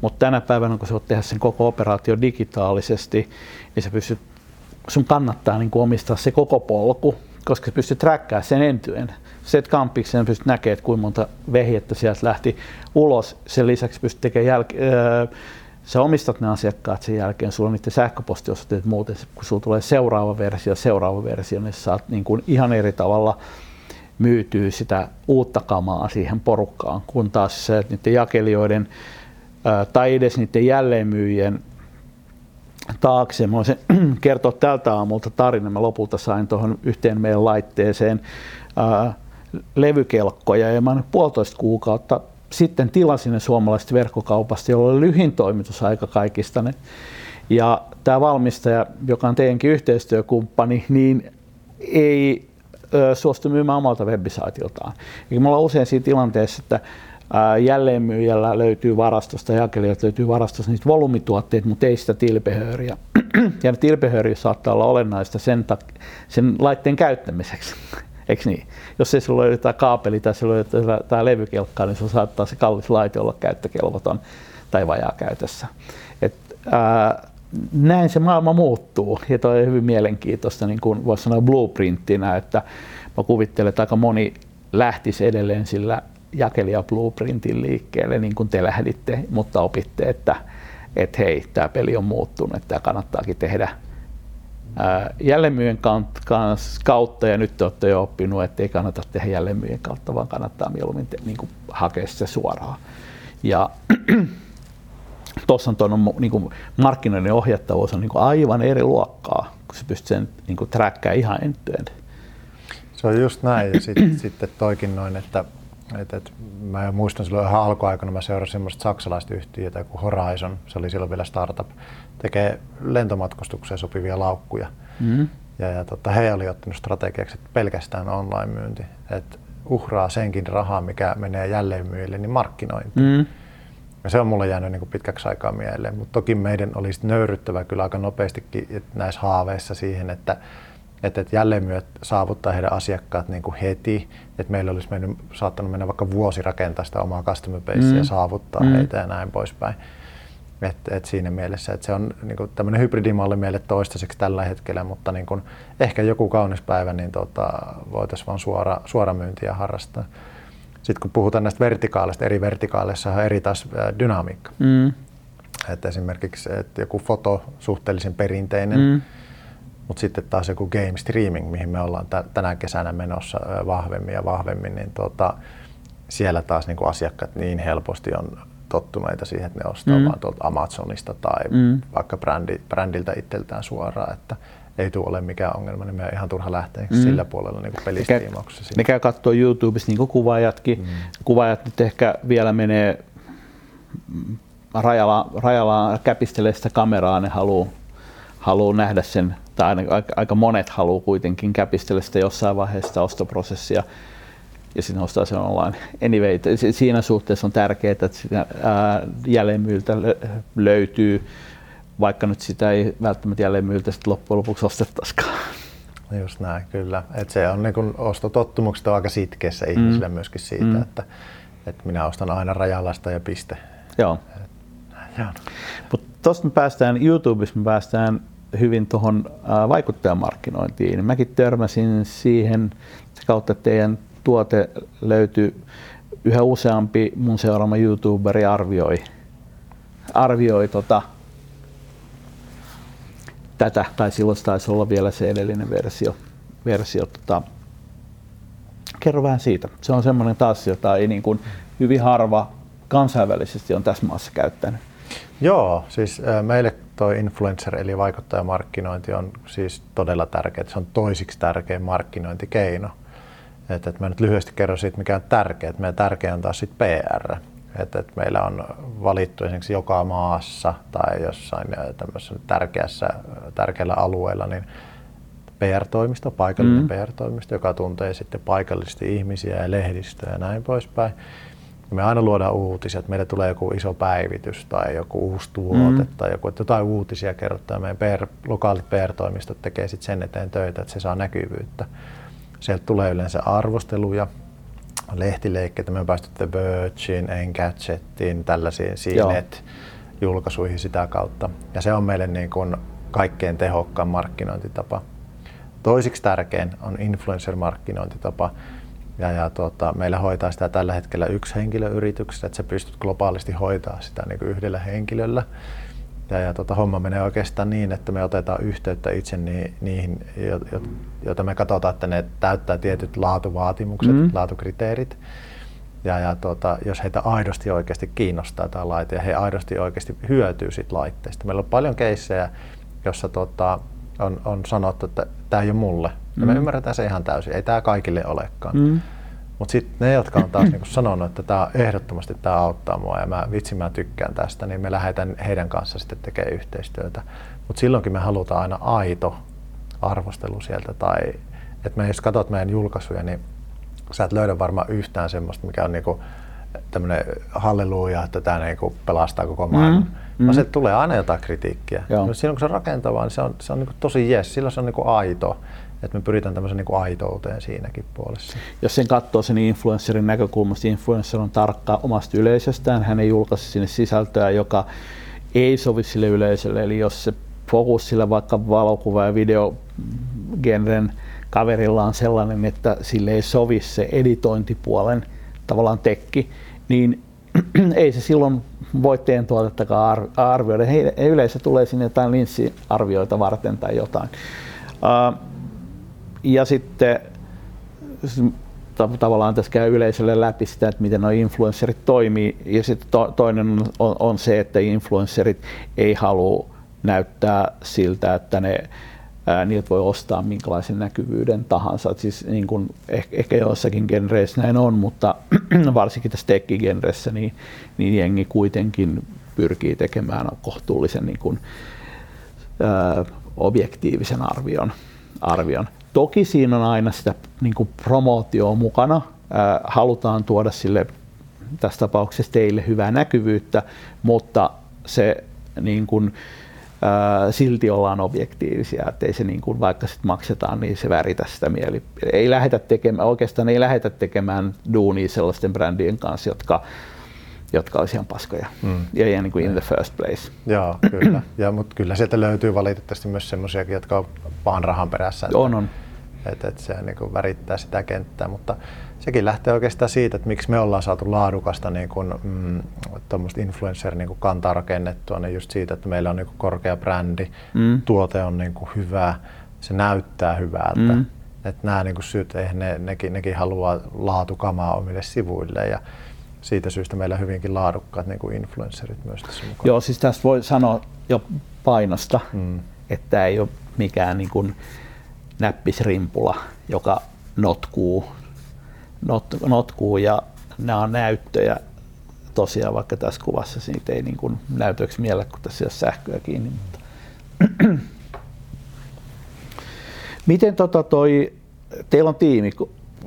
Mutta tänä päivänä, kun sä voit tehdä sen koko operaatio digitaalisesti, niin sä pystyt, sun kannattaa niin omistaa se koko polku, koska sä pystyt trackkaamaan sen entyen. Se, että kampiksen pystyt näkemään, että kuinka monta vehjettä sieltä lähti ulos. Sen lisäksi pystyt tekemään jälke- öö, sä omistat ne asiakkaat sen jälkeen, sulla on niiden sähköpostiosoitteet muuten, kun sulla tulee seuraava versio, seuraava versio, niin saat niin kuin ihan eri tavalla myytyy sitä uutta kamaa siihen porukkaan, kun taas se, että niiden jakelijoiden tai edes niiden jälleenmyyjien taakse. Mä voisin kertoa tältä aamulta tarina. Mä lopulta sain tuohon yhteen meidän laitteeseen ää, levykelkkoja ja mä olen puolitoista kuukautta sitten tilasin ne suomalaisesta verkkokaupasta, jolla oli lyhin toimitusaika kaikista ne. Ja tämä valmistaja, joka on teidänkin yhteistyökumppani, niin ei suostu myymään omalta webisaitiltaan. Eli me ollaan usein siinä tilanteessa, että jälleenmyyjällä löytyy varastosta, jakelijoilta löytyy varastosta niitä volumituotteita, mutta ei sitä tilpehööriä. ja tilpehööriä saattaa olla olennaista sen, ta- sen laitteen käyttämiseksi. Eikö niin? Jos ei sulla ole jotain kaapeli tai sulla ole jotain levykelkkaa, niin se saattaa se kallis laite olla käyttökelvoton tai vajaa käytössä. Et, ää, näin se maailma muuttuu ja toi on hyvin mielenkiintoista, niin kuin voisi sanoa blueprinttinä, että mä kuvittelen, että aika moni lähtisi edelleen sillä jakelija blueprintin liikkeelle, niin kuin te lähditte, mutta opitte, että, että hei, tämä peli on muuttunut, että tämä kannattaakin tehdä jälleenmyyjän kautta, ja nyt te olette jo oppinut, että ei kannata tehdä jälleenmyyjän kautta, vaan kannattaa mieluummin te, niin kuin hakea se suoraan. Ja tuossa on tuon niin markkinoiden ohjattavuus on niin kuin aivan eri luokkaa, kun se pystyy sen niin kuin ihan entyen. Se on just näin, ja sitten sit toikin noin, että et, et, mä muistan silloin ihan alkuaikana, mä seurasin semmoista saksalaista yhtiötä kuin Horizon, se oli silloin vielä startup, tekee lentomatkustukseen sopivia laukkuja. Mm. Ja, ja tota, he oli ottanut strategiaksi, että pelkästään online-myynti, että uhraa senkin rahaa, mikä menee jälleenmyyjille, niin markkinointiin. Mm. Ja se on mulle jäänyt niin kuin pitkäksi aikaa mieleen, mutta toki meidän olisi nöyryttävä kyllä aika nopeastikin näissä haaveissa siihen, että että, että jälleenmyyjät saavuttaa heidän asiakkaat niin kuin heti, että meillä olisi mennyt, saattanut mennä vaikka vuosi rakentaa sitä omaa customer basea mm. ja saavuttaa mm. heitä ja näin poispäin. Et, et siinä mielessä, että se on niin kuin tämmöinen hybridimalli meille toistaiseksi tällä hetkellä, mutta niin kuin, ehkä joku kaunis päivä niin tota, voitaisiin vaan suora, suora myyntiä harrastaa. Sitten kun puhutaan näistä vertikaaleista, eri vertikaaleissa on eri taas dynamiikka. Mm. Et esimerkiksi että joku foto suhteellisen perinteinen, mm mutta sitten taas joku game streaming, mihin me ollaan tänä kesänä menossa vahvemmin ja vahvemmin, niin tota, siellä taas niin kuin asiakkaat niin helposti on tottuneita siihen, että ne ostaa mm. vaan tuolta Amazonista tai mm. vaikka brändi, brändiltä itseltään suoraan, että ei tule ole mikään ongelma, niin me ihan turha lähteä mm. sillä puolella niin pelistiimauksessa. Ne käy katsoa YouTubessa niin kuin kuvaajatkin. Mm. Kuvaajat nyt ehkä vielä menee rajalla, rajalla käpistelee sitä kameraa, ne haluaa haluu nähdä sen tai aika, aika monet haluaa kuitenkin käpistellä sitä jossain vaiheessa ostoprosessia. Ja sitten nostaa sen online. Anyway, siinä suhteessa on tärkeää, että sitä jälleenmyyltä löytyy, vaikka nyt sitä ei välttämättä jälleenmyyltä sitten loppujen lopuksi ostettaisikaan. Just näin, kyllä. Et se on niin ostotottumukset on aika sitkeässä mm. myöskin siitä, mm. että, että minä ostan aina rajalasta ja piste. Joo. Mutta tuosta me päästään, YouTubessa me päästään hyvin tuohon vaikuttajamarkkinointiin. Mäkin törmäsin siihen kautta, teidän tuote löytyi yhä useampi mun seuraama YouTuberi arvioi, arvioi tota, tätä, tai silloin taisi olla vielä se edellinen versio. versio tota. Kerro vähän siitä. Se on semmoinen taas, jota ei niin kuin hyvin harva kansainvälisesti on tässä maassa käyttänyt. Joo, siis meille tuo influencer eli vaikuttajamarkkinointi on siis todella tärkeä. Se on toisiksi tärkein markkinointikeino. Et, et mä nyt lyhyesti kerron siitä, mikä on tärkeää. Meidän tärkeä on taas sit PR. Et, et meillä on valittu esimerkiksi joka maassa tai jossain tämmöisessä tärkeässä, tärkeällä alueella niin PR-toimisto, paikallinen mm. PR-toimisto, joka tuntee sitten paikallisesti ihmisiä ja lehdistöä ja näin poispäin. Me aina luodaan uutisia, että meille tulee joku iso päivitys tai joku uusi tuote mm. tai joku, että jotain uutisia kerrotaan. Meidän PR, lokaalit PR-toimistot tekee sitten sen eteen töitä, että se saa näkyvyyttä. Sieltä tulee yleensä arvosteluja, lehtileikkeitä. Me on päästy The Vergein, Engadgetiin, tällaisiin CNET julkaisuihin sitä kautta. Ja se on meille niin kuin kaikkein tehokkain markkinointitapa. Toisiksi tärkein on influencer-markkinointitapa. Ja, ja tuota, meillä hoitaa sitä tällä hetkellä yksi henkilö yrityksessä, että sä pystyt globaalisti hoitaa sitä niin kuin yhdellä henkilöllä. Ja, ja tota, homma menee oikeastaan niin, että me otetaan yhteyttä itse ni, niihin, joita me katsotaan, että ne täyttää tietyt laatuvaatimukset, mm. laatukriteerit. Ja, ja tota, jos heitä aidosti oikeasti kiinnostaa tämä laite ja he aidosti oikeasti hyötyy siitä laitteesta. Meillä on paljon keissejä, jossa tota, on, on sanottu, että tämä ei ole mulle. Ja mm. me ymmärretään se ihan täysin. Ei tämä kaikille olekaan. Mm. Mutta sitten ne, jotka on taas niinku sanonut, että tämä ehdottomasti tämä auttaa mua ja mä vitsi mä tykkään tästä, niin me lähdetään heidän kanssa sitten tekemään yhteistyötä. Mutta silloinkin me halutaan aina aito arvostelu sieltä. Tai että me jos katsot meidän julkaisuja, niin sä et löydä varmaan yhtään semmoista, mikä on niinku tämmöinen halleluja, että tämä niinku pelastaa koko maailman. Mm. Mm. Vaan se tulee aina jotain kritiikkiä. Joo. Silloin kun se on rakentavaa, niin se on, se on niinku tosi jes, silloin se on niinku aito että me pyritään tämmöisen niin kuin aitouteen siinäkin puolessa. Jos sen katsoo sen influencerin näkökulmasta, influencer on tarkka omasta yleisöstään, hän ei julkaise sinne sisältöä, joka ei sovi sille yleisölle, eli jos se fokus sillä vaikka valokuva- ja videogenren kaverilla on sellainen, että sille ei sovi se editointipuolen tavallaan tekki, niin ei se silloin voi teidän tuotettakaan arvioida. He, yleensä tulee sinne jotain linssiarvioita varten tai jotain. Uh, ja sitten tavallaan tässä käy yleisölle läpi sitä, että miten nuo influencerit toimii. Ja sitten to, toinen on, on se, että influencerit ei halua näyttää siltä, että ne ää, niiltä voi ostaa minkälaisen näkyvyyden tahansa. Et siis niin kun, ehkä, ehkä joissakin genreissä näin on, mutta varsinkin tässä tekkigenressä niin, niin jengi kuitenkin pyrkii tekemään kohtuullisen niin kun, ää, objektiivisen arvion. arvion. Toki siinä on aina sitä niin kuin promootioa mukana. Ää, halutaan tuoda sille tässä tapauksessa teille hyvää näkyvyyttä, mutta se niin kuin, ää, silti ollaan objektiivisia, ettei se niin kuin, vaikka sit maksetaan, niin se väritä sitä mieli. Ei lähetä tekemään, oikeastaan ei lähetä tekemään duunia sellaisten brändien kanssa, jotka jotka olisi ihan paskoja. Mm. Ja niin kuin in the first place. Joo, kyllä. Ja, mutta kyllä sieltä löytyy valitettavasti myös semmoisia, jotka on vaan rahan perässä. On, on että, että se niin kuin värittää sitä kenttää, mutta sekin lähtee oikeastaan siitä, että miksi me ollaan saatu laadukasta niin kuin, mm, influencer niin kuin kantaa rakennettua, niin just siitä, että meillä on niin kuin korkea brändi, mm. tuote on niin kuin hyvä, se näyttää hyvältä. Mm. Että nämä niin kuin syyt, ne, nekin, nekin haluaa laatukamaa omille sivuille ja siitä syystä meillä hyvinkin laadukkaat niin kuin influencerit myös tässä mukaan. Joo, siis tästä voi sanoa jo painosta, mm. että ei ole mikään niin kuin, näppisrimpula, joka notkuu, not, notkuu ja nämä on näyttöjä tosiaan, vaikka tässä kuvassa siitä ei niin kuin näytöksi miele, kun tässä ei ole sähköä kiinni. Mutta. Miten tota toi, teillä on tiimi,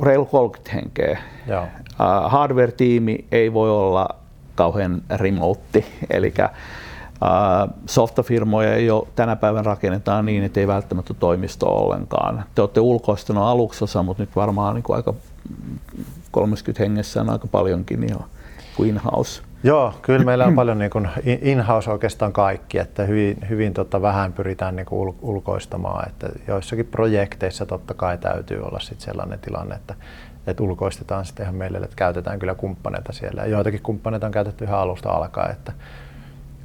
reilu 30 henkeä. Joo. Uh, hardware-tiimi ei voi olla kauhean remote, eli Softafirmoja jo tänä päivän rakennetaan niin, että ei välttämättä toimisto ollenkaan. Te olette ulkoistanut aluksi osa, mutta nyt varmaan niin aika 30 hengessä on aika paljonkin jo kuin in-house. Joo, kyllä meillä on paljon niin kuin in-house oikeastaan kaikki, että hyvin, hyvin tota vähän pyritään niin kuin ulkoistamaan, että joissakin projekteissa totta kai täytyy olla sit sellainen tilanne, että, että ulkoistetaan sitten ihan meille, että käytetään kyllä kumppaneita siellä. Ja joitakin kumppaneita on käytetty ihan alusta alkaen, että,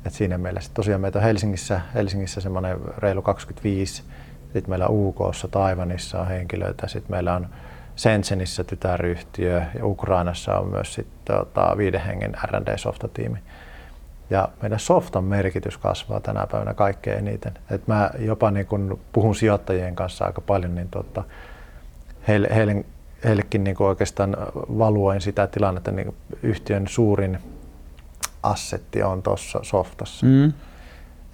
että siinä mielessä tosiaan meitä on Helsingissä, Helsingissä semmoinen reilu 25, sitten meillä UKssa, Taivanissa on henkilöitä, sitten meillä on Sensenissä tytäryhtiö ja Ukrainassa on myös sitten tota, viiden hengen R&D-softatiimi. Ja meidän softan merkitys kasvaa tänä päivänä kaikkein eniten. Et mä jopa niin kun puhun sijoittajien kanssa aika paljon, niin tota, heille, heille, heillekin niin oikeastaan valuoin sitä tilannetta, niin yhtiön suurin assetti on tuossa softassa. Mm.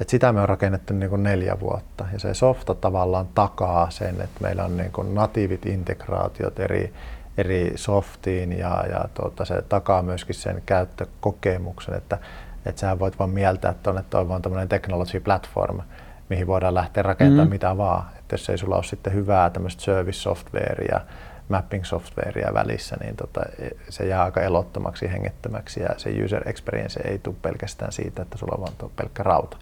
Et sitä me on rakennettu niin kuin neljä vuotta ja se softa tavallaan takaa sen, että meillä on niin kuin natiivit integraatiot eri, eri softiin ja, ja tuota, se takaa myöskin sen käyttökokemuksen, että, että sä voit vaan mieltää tuonne, että on vaan tämmöinen technology platform, mihin voidaan lähteä rakentamaan mm. mitä vaan. Että jos ei sulla ole sitten hyvää tämmöistä service softwarea, mapping softwarea välissä, niin tota, se jää aika elottomaksi, hengettömäksi ja se user experience ei tule pelkästään siitä, että sulla on vaan pelkkä rauta.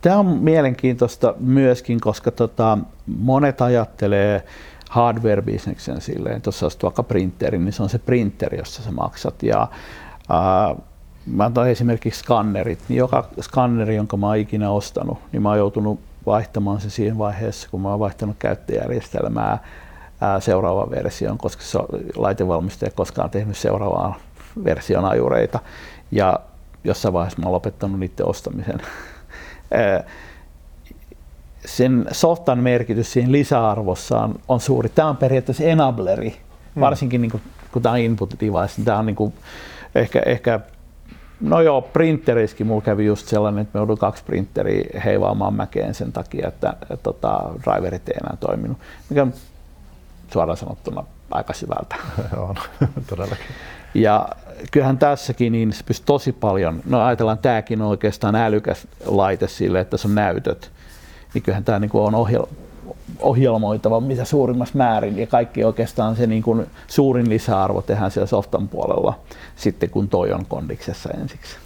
Tämä on mielenkiintoista myöskin, koska tota, monet ajattelee hardware-bisneksen silleen, jos sä vaikka printeri, niin se on se printeri, jossa sä maksat. Ja, ää, mä otan esimerkiksi skannerit, niin joka skanneri, jonka mä oon ikinä ostanut, niin mä oon joutunut vaihtamaan se siinä vaiheessa, kun mä oon vaihtanut käyttöjärjestelmää ää, seuraavaan versioon, koska se laitevalmistaja ei koskaan tehnyt seuraavaan version ajureita. Ja jossain vaiheessa mä oon lopettanut niiden ostamisen. sen softan merkitys siinä lisäarvossa on, on suuri. Tämä on periaatteessa enableri, hmm. varsinkin niin kuin, kun tämä on input device, niin tämä on niin kuin, ehkä, ehkä No joo, printerissäkin mulla kävi just sellainen, että me joudun kaksi printeriä heivaamaan mäkeen sen takia, että, että, että tota, driverit ei enää toiminut, mikä on suoraan sanottuna aika syvältä. on, todellakin. Ja kyllähän tässäkin niin se pystyy tosi paljon, no ajatellaan tämäkin on oikeastaan älykäs laite sille, että se on näytöt, niin kyllähän tämä niin on ohjel, ohjelmoitava mitä suurimmassa määrin ja kaikki oikeastaan se niin kuin suurin lisäarvo tehdään siellä softan puolella sitten kun toi on kondiksessa ensiksi.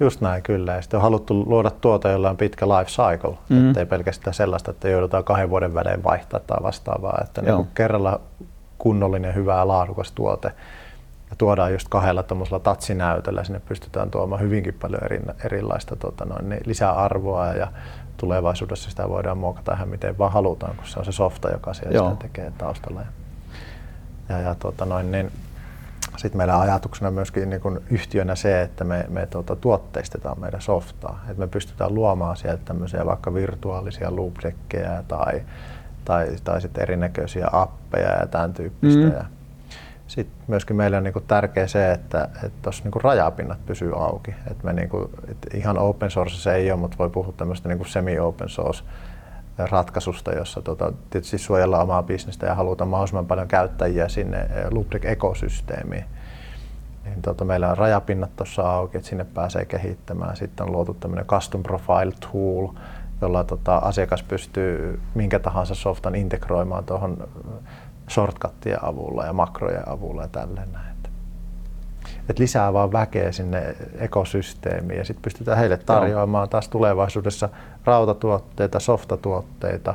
Just näin kyllä. Ja sitten on haluttu luoda tuota, jolla on pitkä life cycle, mm-hmm. ettei pelkästään sellaista, että joudutaan kahden vuoden välein vaihtaa tai vastaavaa. Että niin kerralla kunnollinen, hyvä ja laadukas tuote, ja tuodaan just kahdella tämmöisellä tatsinäytöllä, sinne pystytään tuomaan hyvinkin paljon eri, erilaista tota noin, niin lisäarvoa ja tulevaisuudessa sitä voidaan muokata ihan miten vaan halutaan, kun se on se softa, joka siellä sitä tekee taustalla. Ja, ja, ja tota noin, niin, sitten meillä ajatuksena myöskin niin kun yhtiönä se, että me, me tuota, tuotteistetaan meidän softaa. Että me pystytään luomaan sieltä tämmöisiä vaikka virtuaalisia loop tai, tai, tai sitten erinäköisiä appeja ja tämän tyyppistä. Mm. Ja, sitten myöskin meille on niinku tärkeää se, että tuossa niinku rajapinnat pysyy auki. Et me niinku, et ihan open source se ei ole, mutta voi puhua tämmöistä niinku semi-open source ratkaisusta, jossa tota, tietysti suojellaan omaa bisnestä ja halutaan mahdollisimman paljon käyttäjiä sinne eh, Lubric-ekosysteemiin. Niin tota, meillä on rajapinnat tuossa auki, että sinne pääsee kehittämään. Sitten on luotu tämmöinen custom profile tool, jolla tota, asiakas pystyy minkä tahansa softan integroimaan tuohon shortcuttien avulla ja makrojen avulla ja tälleen näin. Et lisää vaan väkeä sinne ekosysteemiin ja sitten pystytään heille tarjoamaan taas tulevaisuudessa rautatuotteita, softatuotteita.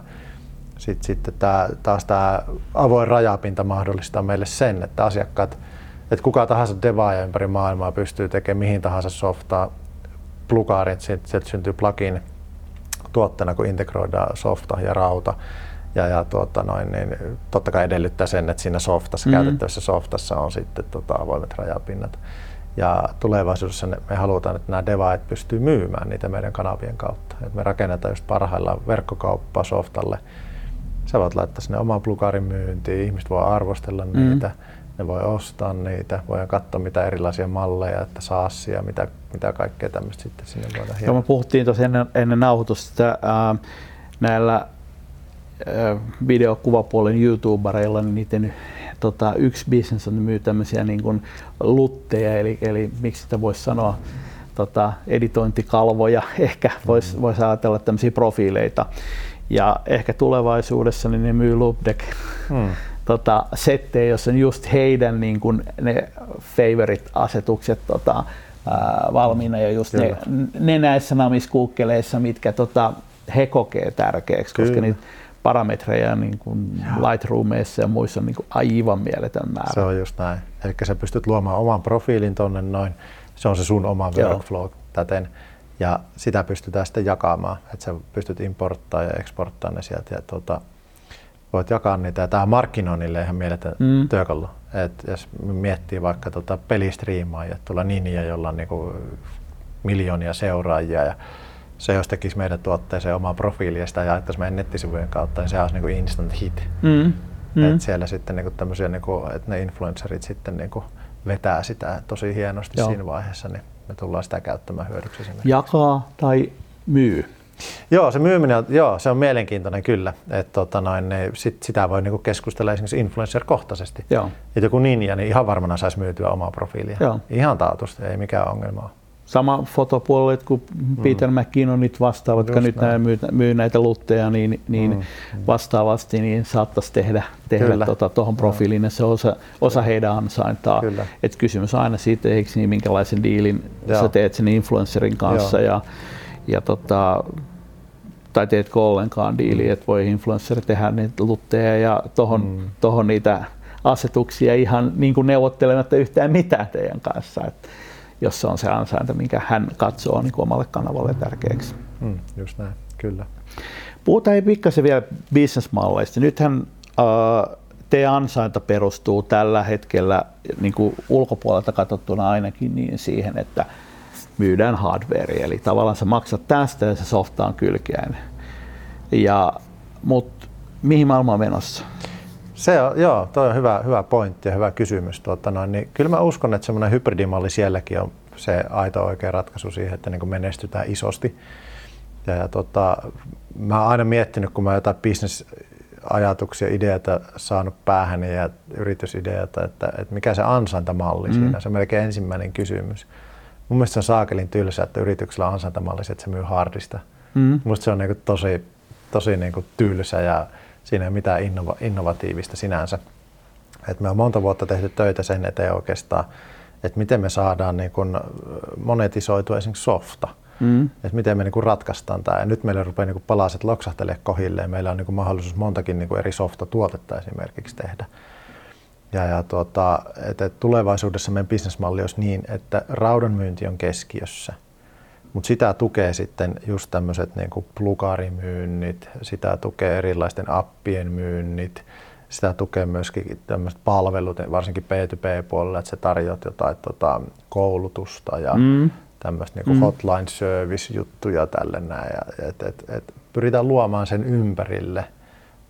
Sitten, sitten tää, taas tämä avoin rajapinta mahdollistaa meille sen, että asiakkaat, että kuka tahansa devaaja ympäri maailmaa pystyy tekemään mihin tahansa softaa, plugaarit, sieltä syntyy plugin tuotteena, kun integroidaan softa ja rauta ja, ja tuota noin, niin totta kai edellyttää sen, että siinä softassa, mm. käytettävässä softassa on sitten tota, avoimet rajapinnat. Ja tulevaisuudessa me halutaan, että nämä devait pystyy myymään niitä meidän kanavien kautta. Et me rakennetaan just parhaillaan verkkokauppaa softalle. Sä voit laittaa sinne oman plugarin myyntiin, ihmiset voi arvostella mm. niitä, ne voi ostaa niitä, voidaan katsoa mitä erilaisia malleja, että saassia, mitä, mitä kaikkea tämmöistä sitten sinne voidaan Joo, me puhuttiin tuossa ennen, ennen nauhoitusta, että äh, näillä videokuvapuolen YouTubereilla, niin niiden tota, yksi bisnes on myy tämmöisiä niin kuin lutteja, eli, eli miksi sitä voisi sanoa, tota, editointikalvoja, ehkä voisi mm. vois ajatella tämmöisiä profiileita. Ja ehkä tulevaisuudessa niin ne myy Loopdeck mm. tota, settejä, jossa on just heidän niin kuin, ne favorite-asetukset tota, ää, valmiina ja just ne, ne näissä namiskuukkeleissa, mitkä tota, he kokee tärkeäksi, Kyllä. koska niitä parametreja niin kuin Lightroomeissa ja muissa on niin kuin aivan mieletön määrä. Se on just näin. Eli sä pystyt luomaan oman profiilin tonne noin, se on se sun oma workflow Joo. täten. Ja sitä pystytään sitten jakamaan, että sä pystyt importtaa ja eksporttaa ne sieltä ja tuota, voit jakaa niitä. Ja tämä markkinoinnille ihan mieletön mm. työkalu. Et jos miettii vaikka tota pelistriimaajia, tuolla Ninja, jolla on niinku miljoonia seuraajia ja se jos tekisi meidän tuotteeseen omaa profiilia ja sitä jaettaisiin meidän nettisivujen kautta, niin se olisi niin instant hit. Mm. Mm. Et siellä sitten niin tämmöisiä, niin kuin, että ne influencerit sitten niin kuin vetää sitä tosi hienosti Joo. siinä vaiheessa, niin me tullaan sitä käyttämään hyödyksi. Jakaa tai myy? Joo, se myyminen joo, se on mielenkiintoinen kyllä. Että tota noin, ne, sit, sitä voi niinku keskustella esimerkiksi influencer-kohtaisesti. Joo. Et joku ninja, niin ihan varmana saisi myytyä omaa profiilia. Joo. Ihan taatusti, ei mikään ongelma sama fotopuolelle kuin Peter mm. McKinnonit vastaavat, jotka nyt näin. myy, myy, näitä lutteja, niin, niin mm. vastaavasti niin saattaisi tehdä tuohon tota, profiiliin, ja se on osa, osa heidän ansaintaa. Et kysymys aina siitä, eikö niin, minkälaisen diilin Joo. sä teet sen influencerin kanssa, ja, ja tota, tai teetkö ollenkaan diili, mm. että voi influencer tehdä niitä lutteja ja tuohon mm. Tohon niitä asetuksia ihan niin kuin neuvottelematta yhtään mitään teidän kanssa. Et, jos se on se ansainta, minkä hän katsoo niin omalle kanavalle tärkeäksi. Mm, just näin, kyllä. Puhutaan ei pikkasen vielä bisnesmalleista. Nythän äh, teidän ansainta perustuu tällä hetkellä niin kuin ulkopuolelta katsottuna ainakin niin siihen, että myydään hardware, eli tavallaan sä maksat tästä ja se softa on kylkeäinen. Ja, mutta mihin maailma on menossa? Se on, joo, toi on hyvä, hyvä pointti ja hyvä kysymys. Tuota noin, niin kyllä mä uskon, että semmoinen hybridimalli sielläkin on se aito oikea ratkaisu siihen, että niin menestytään isosti. Ja, ja tota, mä oon aina miettinyt, kun mä jotain bisnesajatuksia, ideoita saanut päähän ja yritysideoita, että, että mikä se ansaintamalli mm. siinä. Se on melkein ensimmäinen kysymys. Mun mielestä se on saakelin tylsä, että yrityksellä on ansaintamalli, että se myy hardista. Mm. Musta se on niin kuin tosi, tosi niin kuin tylsä ja siinä ei ole mitään innova, innovatiivista sinänsä. Et me on monta vuotta tehty töitä sen eteen oikeastaan, että miten me saadaan niin kun monetisoitua esimerkiksi softa. Mm. Että miten me niin ratkaistaan tämä. Ja nyt meillä rupeaa niin palaset loksahtelemaan kohilleen. Meillä on niin mahdollisuus montakin niin eri softa-tuotetta esimerkiksi tehdä. Ja, ja tuota, että tulevaisuudessa meidän bisnesmalli olisi niin, että raudan myynti on keskiössä – mutta sitä tukee sitten just tämmöiset niin plugarimyynnit, sitä tukee erilaisten appien myynnit, sitä tukee myöskin tämmöiset palvelut, varsinkin P2P-puolella, että sä tarjoat jotain tota, koulutusta ja mm. tämmöistä niin mm. hotline service-juttuja tälle näin. Ja, et, et, et, pyritään luomaan sen ympärille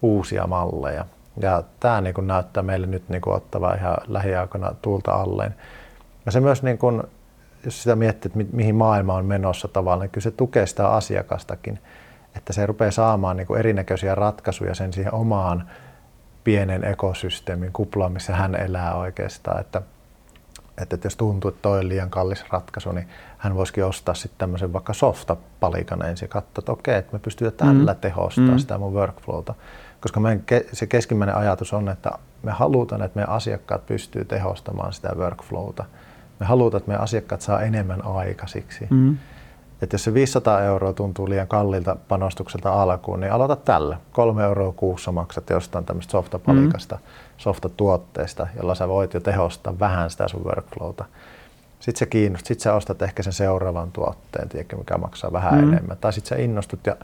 uusia malleja. Ja tämä niin näyttää meille nyt niin ottava ihan lähiaikoina tuulta alleen. Ja se myös niin kuin, jos sitä miettii, että mihin maailma on menossa tavallaan, niin kyllä se tukee sitä asiakastakin, että se rupeaa saamaan niin kuin erinäköisiä ratkaisuja sen siihen omaan pienen ekosysteemin kuplaan, missä hän elää oikeastaan. Että, että jos tuntuu, että toi on liian kallis ratkaisu, niin hän voisikin ostaa sitten tämmöisen vaikka softa-palikan ensin ja katsoa, että okei, että me pystytään tällä mm. tehostamaan mm. sitä mun workflowta. Koska meidän se keskimmäinen ajatus on, että me halutaan, että meidän asiakkaat pystyy tehostamaan sitä workflowta – me halutaan, että meidän asiakkaat saa enemmän aikaisiksi. Mm. Että jos se 500 euroa tuntuu liian kalliilta panostukselta alkuun, niin aloita tällä. Kolme euroa kuussa maksat jostain tämmöistä softapalikasta, mm. softatuotteesta, jolla sä voit jo tehostaa vähän sitä sun workflowta. Sitten sä kiinnostut, sitten sä ostat ehkä sen seuraavan tuotteen, tiedätkö, mikä maksaa vähän mm. enemmän. Tai sitten sä innostut ja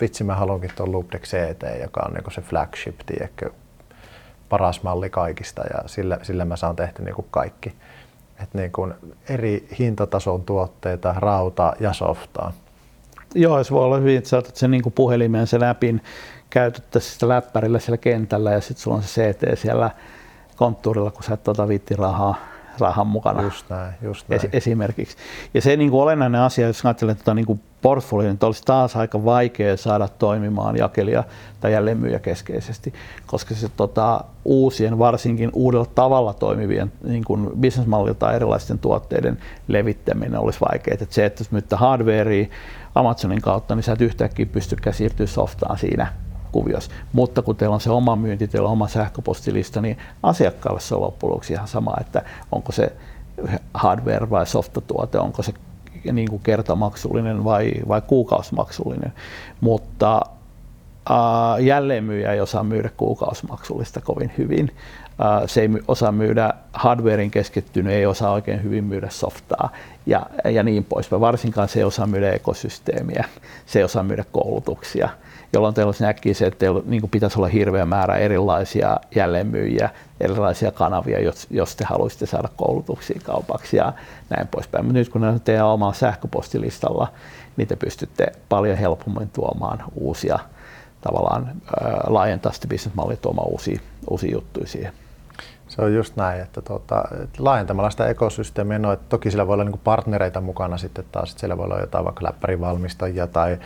vitsi mä haluankin tuon Loopdeck CT, joka on niinku se flagship, tiedätkö, paras malli kaikista ja sillä, sillä mä saan tehty niinku kaikki että niin kuin eri hintatason tuotteita, rauta ja softaa. Joo, se voi olla hyvin, että saatat sen niin kuin puhelimeen sen läpin, käytettäisiin sitä läppärillä siellä kentällä ja sitten sulla on se CT siellä konttuurilla, kun sä et tuota viitti rahaa, rahan mukana. Just näin, just näin. Es, esimerkiksi. Ja se niin kuin olennainen asia, jos ajattelee tuota niin kuin portfolio, niin olisi taas aika vaikea saada toimimaan jakelija tai jälleenmyyjä keskeisesti, koska se tota, uusien, varsinkin uudella tavalla toimivien niin kuin bisnesmallilta erilaisten tuotteiden levittäminen olisi vaikeaa. Että se, että jos myyttää hardwarea Amazonin kautta, niin sä et yhtäkkiä pystykään siirtyä softaan siinä kuviossa. Mutta kun teillä on se oma myynti, teillä on oma sähköpostilista, niin asiakkaalle se on loppujen ihan sama, että onko se hardware vai softatuote, onko se niin kuin kertamaksullinen vai, vai kuukausimaksullinen. Mutta äh, jälleenmyyjä ei osaa myydä kuukausimaksullista kovin hyvin. Äh, se ei osaa myydä hardwarein keskittynyt, ei osaa oikein hyvin myydä softaa ja, ja niin poispäin. Varsinkaan se ei osaa myydä ekosysteemiä, se ei osaa myydä koulutuksia jolloin teillä olisi äkkiä että teillä niin pitäisi olla hirveä määrä erilaisia jälleenmyyjiä, erilaisia kanavia, jos, jos te haluaisitte saada koulutuksia kaupaksi ja näin poispäin. Mutta nyt kun ne on teidän omalla sähköpostilistalla, niin te pystytte paljon helpommin tuomaan uusia, tavallaan laajentaa sitä bisnesmallia tuomaan uusia, uusia juttuja siihen. Se on just näin, että, tuota, että laajentamalla sitä ekosysteemiä, no, että toki sillä voi olla niin partnereita mukana sitten taas, että siellä voi olla jotain vaikka läppärivalmistajia tai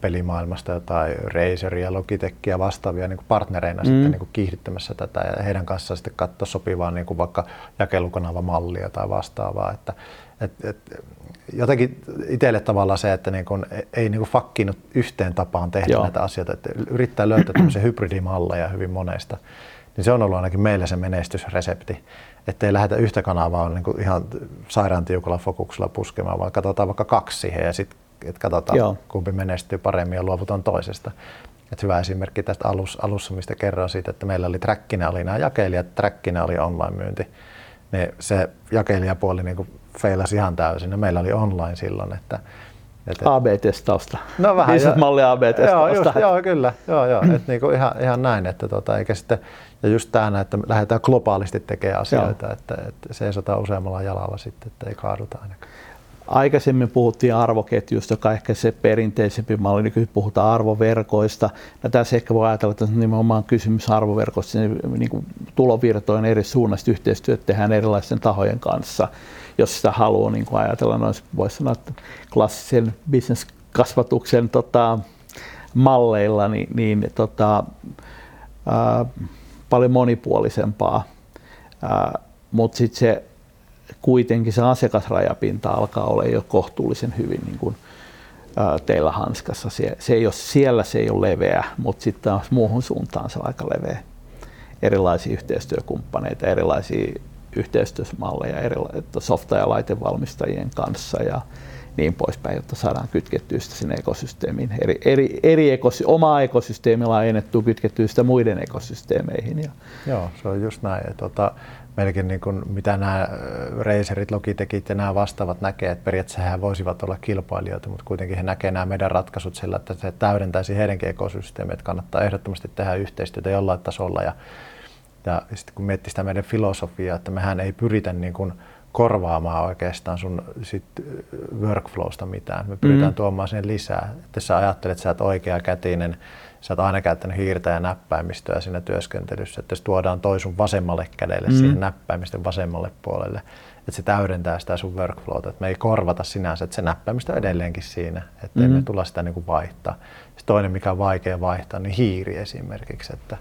pelimaailmasta jotain Razeria, Logitechia vastaavia niin partnereina mm. sitten niin kiihdyttämässä tätä ja heidän kanssaan sitten katsoa sopivaa niin kuin vaikka jakelukanavamallia tai vastaavaa, että et, et, jotenkin itselle tavallaan se, että niin kun ei niin fakkinut yhteen tapaan tehdä Joo. näitä asioita, että yrittää löytää tämmöisiä hybridimalleja hyvin monesta niin se on ollut ainakin meille se menestysresepti. Että ei lähdetä yhtä kanavaa niin kuin ihan sairaan tiukalla fokuksella puskemaan, vaan katsotaan vaikka kaksi siihen ja sitten katsotaan Joo. kumpi menestyy paremmin ja luovutaan toisesta. Et hyvä esimerkki tästä alus, alussa, mistä kerroin siitä, että meillä oli trackinä oli nämä jakelijat, trackinä oli online-myynti. Niin se jakelijapuoli niin feilasi ihan täysin ja meillä oli online silloin, että AB-testausta. No vähän. Business-malli AB-testausta. Joo, just, joo, kyllä. Joo, joo. Et niinku ihan, ihan näin. Että tota, eikä sitten, ja just tämä, että lähdetään globaalisti tekemään asioita, joo. että, että seisotaan useammalla jalalla sitten, että ei kaaduta ainakaan. Aikaisemmin puhuttiin arvoketjusta, joka ehkä se perinteisempi malli, nyt puhutaan arvoverkoista. Ja tässä ehkä voi ajatella, että nimenomaan kysymys arvoverkoista, niin kuin tulovirtojen eri suunnasta yhteistyötä tehdään erilaisten tahojen kanssa jos sitä haluaa niin kuin ajatella noin, voisi sanoa, että klassisen bisneskasvatuksen tota, malleilla, niin, niin tota, ää, paljon monipuolisempaa. Mutta sitten se kuitenkin se asiakasrajapinta alkaa olla jo kohtuullisen hyvin niin kuin, ää, teillä hanskassa. Se, se ei ole, siellä se ei ole leveä, mutta sitten muuhun suuntaan se on aika leveä. Erilaisia yhteistyökumppaneita, erilaisia yhteistyösmalleja softa- ja laitevalmistajien kanssa ja niin poispäin, jotta saadaan kytkettyä sitä sinne ekosysteemiin. Eri, eri, eri ekosy- omaa ekosysteemi laajennettua kytkettyä sitä muiden ekosysteemeihin. Ja. Joo, se on just näin. Tota, melkein niin kuin, mitä nämä Razerit, Logitechit ja nämä vastaavat näkee, että periaatteessa he voisivat olla kilpailijoita, mutta kuitenkin he näkevät nämä meidän ratkaisut sillä, että se täydentäisi heidänkin ekosysteemiä, että kannattaa ehdottomasti tehdä yhteistyötä jollain tasolla ja ja sitten kun miettii sitä meidän filosofiaa, että mehän ei pyritä niin kuin korvaamaan oikeastaan sun sit workflowsta mitään. Me pyritään mm. tuomaan sen lisää. Että jos sä ajattelet, että sä oot oikea kätinen, sä oot aina käyttänyt hiirtä ja näppäimistöä siinä työskentelyssä, että jos tuodaan toi sun vasemmalle kädelle mm. siihen näppäimistön vasemmalle puolelle, että se täydentää sitä sun workflowta, että me ei korvata sinänsä, että se näppäimistö on edelleenkin siinä, että mm. me tulla sitä niin kuin vaihtaa. Sitten toinen, mikä on vaikea vaihtaa, niin hiiri esimerkiksi, että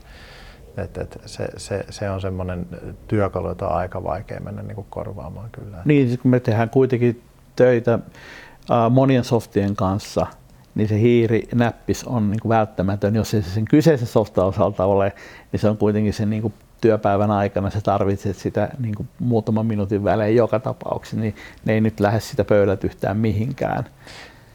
et, et se, se, se, on semmoinen työkalu, jota on aika vaikea mennä niin kuin korvaamaan kyllä. Niin, siis kun me tehdään kuitenkin töitä monien softien kanssa, niin se hiirinäppis on niin kuin välttämätön. Jos ei se sen kyseisen softan osalta ole, niin se on kuitenkin sen niin kuin työpäivän aikana sä tarvitset sitä niin kuin muutaman minuutin välein joka tapauksessa, niin ne ei nyt lähde sitä pöydät yhtään mihinkään.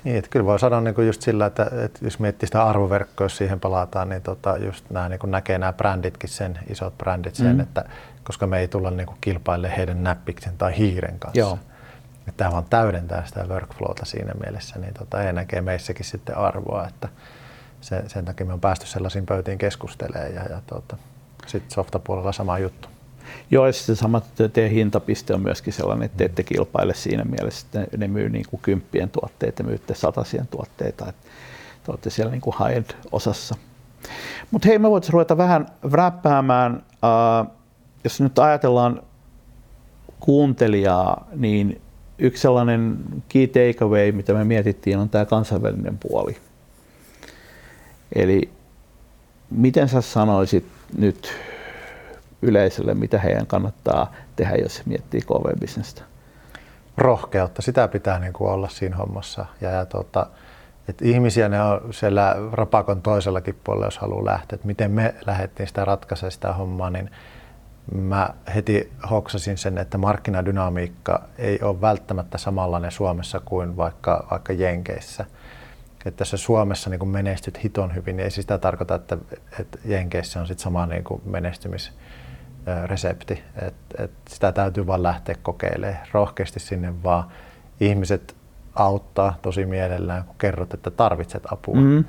Niin, että kyllä voi sanoa niin kuin just sillä, että, että jos miettii sitä arvoverkkoa, jos siihen palataan, niin tota, just nämä, niin kuin näkee nämä bränditkin sen, isot brändit sen, mm. että koska me ei tulla niin kuin kilpaille heidän näppiksen tai hiiren kanssa. Joo. Että tämä vaan täydentää sitä workflowta siinä mielessä, niin tota, he näkee meissäkin sitten arvoa, että sen, sen takia me on päästy sellaisiin pöytiin keskustelemaan ja, ja tota, sitten softapuolella sama juttu. Joo, ja sitten sama teidän hintapiste on myöskin sellainen, että ette kilpaile siinä mielessä, että ne myy niin kuin kymppien tuotteita, myytte satasien tuotteita, että te olette siellä niin kuin high-end-osassa. Mutta hei, me voitaisiin ruveta vähän räppäämään, äh, jos nyt ajatellaan kuuntelijaa, niin yksi sellainen key takeaway, mitä me mietittiin, on tämä kansainvälinen puoli. Eli miten sä sanoisit nyt yleisölle, mitä heidän kannattaa tehdä, jos miettii KV-bisnestä? Rohkeutta, sitä pitää niin kuin olla siinä hommassa. Ja, ja tuota, että ihmisiä ne on siellä rapakon toisellakin puolella, jos haluaa lähteä. Että miten me lähdettiin sitä ratkaisemaan sitä hommaa, niin mä heti hoksasin sen, että markkinadynamiikka ei ole välttämättä samanlainen Suomessa kuin vaikka, vaikka Jenkeissä. Että jos Suomessa niin menestyt hiton hyvin, niin ei sitä tarkoita, että, että Jenkeissä on sit sama niin kuin menestymisresepti. Et, et sitä täytyy vaan lähteä kokeilemaan rohkeasti sinne vaan. Ihmiset auttaa tosi mielellään, kun kerrot, että tarvitset apua. Mm-hmm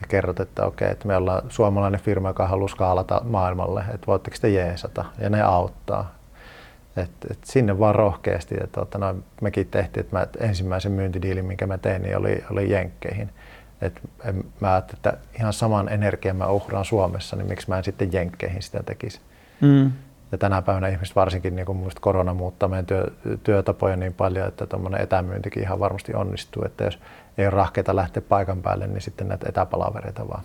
ja kerrot, että okei, että me ollaan suomalainen firma, joka haluaa skaalata maailmalle, että voitteko te jeesata, ja ne auttaa. Et, et sinne vaan rohkeasti. Et, tota, no, mekin tehtiin, että mä, et ensimmäisen myyntidiilin, minkä mä tein, niin oli, oli Jenkkeihin. Et mä ajattelin, että ihan saman energian mä uhraan Suomessa, niin miksi mä en sitten Jenkkeihin sitä tekisi. Mm. Ja tänä päivänä ihmiset varsinkin, niin kuin korona muuttaa meidän työ, työtapoja niin paljon, että tuommoinen etämyyntikin ihan varmasti onnistuu. Että jos ei ole rahkeita lähteä paikan päälle, niin sitten näitä etäpalavereita vaan.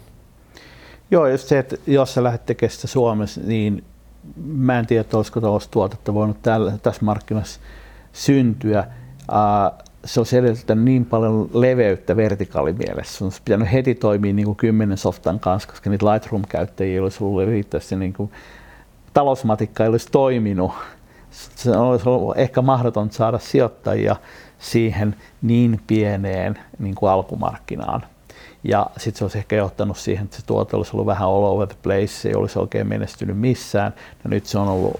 Joo, just se, että jos sä lähdet tekemään sitä Suomessa, niin mä en tiedä, olisiko tuollaista tuotetta voinut tällä, tässä markkinassa syntyä. Uh, se olisi edellyttänyt niin paljon leveyttä vertikaalimielessä. Se olisi pitänyt heti toimia niin kuin kymmenen softan kanssa, koska niitä Lightroom-käyttäjiä olisi ollut riittävästi, niin kuin talousmatikka ei olisi toiminut. Se olisi ollut ehkä mahdotonta saada sijoittajia siihen niin pieneen niin kuin alkumarkkinaan. Ja sitten se olisi ehkä johtanut siihen, että se tuote olisi ollut vähän all over the place, se ei olisi oikein menestynyt missään. No nyt se on ollut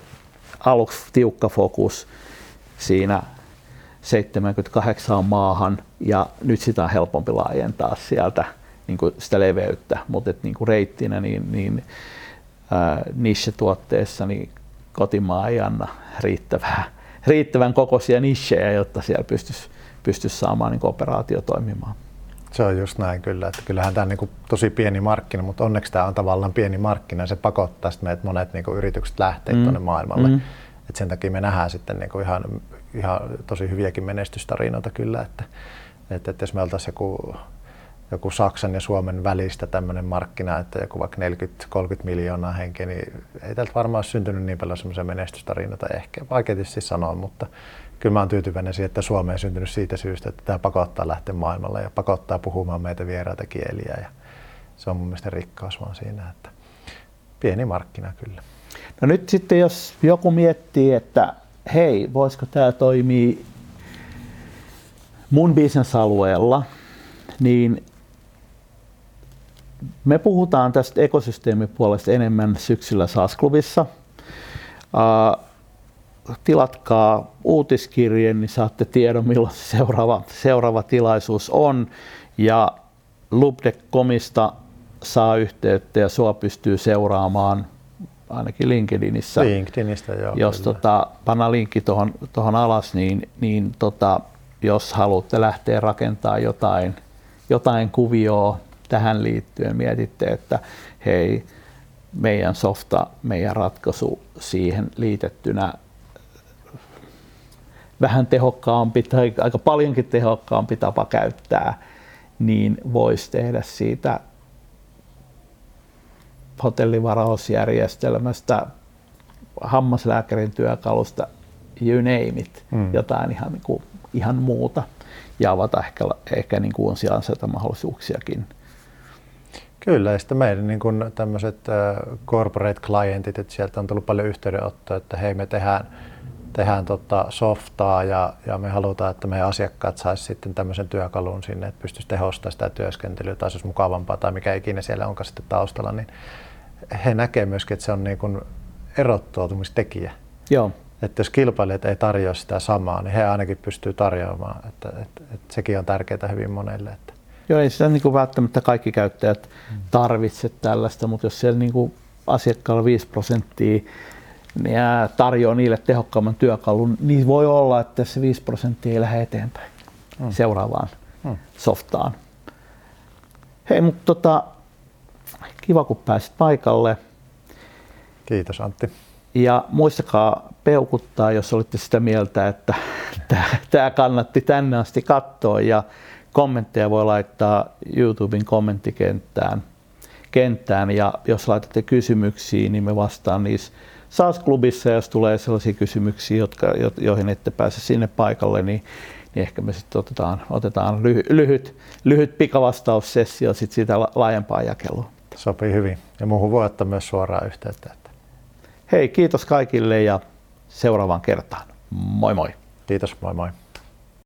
aluksi tiukka fokus siinä 78 maahan ja nyt sitä on helpompi laajentaa sieltä niin kuin sitä leveyttä, mutta niin kuin reittinä niin, niin niche-tuotteessa niin kotimaa ei anna riittävää riittävän kokoisia nichejä, jotta siellä pystyisi, pystyisi saamaan niin operaatio toimimaan. Se on just näin kyllä, että kyllähän tämä on niin tosi pieni markkina, mutta onneksi tämä on tavallaan pieni markkina ja se pakottaa sitten meidät monet niin yritykset lähteä mm. tuonne maailmalle. Mm. Et sen takia me nähdään sitten niin ihan, ihan tosi hyviäkin menestystarinoita kyllä, että, että, että jos me oltaisiin joku joku Saksan ja Suomen välistä tämmöinen markkina, että joku vaikka 40-30 miljoonaa henkeä, niin ei tältä varmaan syntynyt niin paljon semmoisia menestystarinoita ehkä. Vaikea tietysti sanoa, mutta kyllä mä oon tyytyväinen siihen, että Suomeen syntynyt siitä syystä, että tämä pakottaa lähteä maailmalle ja pakottaa puhumaan meitä vieraita kieliä ja se on mun mielestä rikkaus vaan siinä, että pieni markkina kyllä. No nyt sitten jos joku miettii, että hei, voisiko tämä toimia mun bisnesalueella, niin me puhutaan tästä ekosysteemipuolesta enemmän syksyllä SAS-klubissa. Uh, tilatkaa uutiskirjeen, niin saatte tiedon, milloin se seuraava, seuraava tilaisuus on. Ja Lubde.comista saa yhteyttä ja sua pystyy seuraamaan ainakin LinkedInissä. LinkedInistä, joo. Jos tota, panna linkki tuohon alas, niin, niin tota, jos haluatte lähteä rakentamaan jotain, jotain kuvioa tähän liittyen mietitte, että hei, meidän softa, meidän ratkaisu siihen liitettynä vähän tehokkaampi tai aika paljonkin tehokkaampi tapa käyttää, niin voisi tehdä siitä hotellivarausjärjestelmästä, hammaslääkärin työkalusta, you name it, mm. jotain ihan, niin kuin, ihan muuta ja avata ehkä, ehkä niin kuin mahdollisuuksiakin Kyllä, ja sitten meidän niin kuin tämmöiset corporate clientit, että sieltä on tullut paljon yhteydenottoa, että hei me tehdään, tehdään tota softaa ja, ja me halutaan, että meidän asiakkaat saisi sitten tämmöisen työkalun sinne, että pystyisi tehostamaan sitä työskentelyä tai se olisi mukavampaa tai mikä ikinä siellä onkaan sitten taustalla, niin he näkevät myöskin, että se on niin kuin erottautumistekijä. Joo. Että jos kilpailijat ei tarjoa sitä samaa, niin he ainakin pystyy tarjoamaan. Että, että, että sekin on tärkeää hyvin monelle. Että Joo, ei sitä niin kuin välttämättä kaikki käyttäjät tarvitse tällaista, mutta jos siellä niin kuin asiakkaalla 5 prosenttia niin tarjoaa niille tehokkaamman työkalun, niin voi olla, että se 5 prosenttia ei lähde eteenpäin mm. seuraavaan mm. softaan. Hei, mutta tota, kiva kun pääsit paikalle. Kiitos Antti. Ja muistakaa peukuttaa, jos olitte sitä mieltä, että tämä kannatti tänne asti katsoa. Ja kommentteja voi laittaa YouTuben kommenttikenttään. Kenttään, ja jos laitatte kysymyksiä, niin me vastaan niissä SAS-klubissa, jos tulee sellaisia kysymyksiä, jotka, joihin ette pääse sinne paikalle, niin, niin ehkä me sitten otetaan, otetaan lyhy, lyhyt, lyhyt pikavastaussessio sit siitä laajempaa jakelua. Sopii hyvin. Ja muuhun voi ottaa myös suoraan yhteyttä. Hei, kiitos kaikille ja seuraavaan kertaan. Moi moi. Kiitos, moi moi.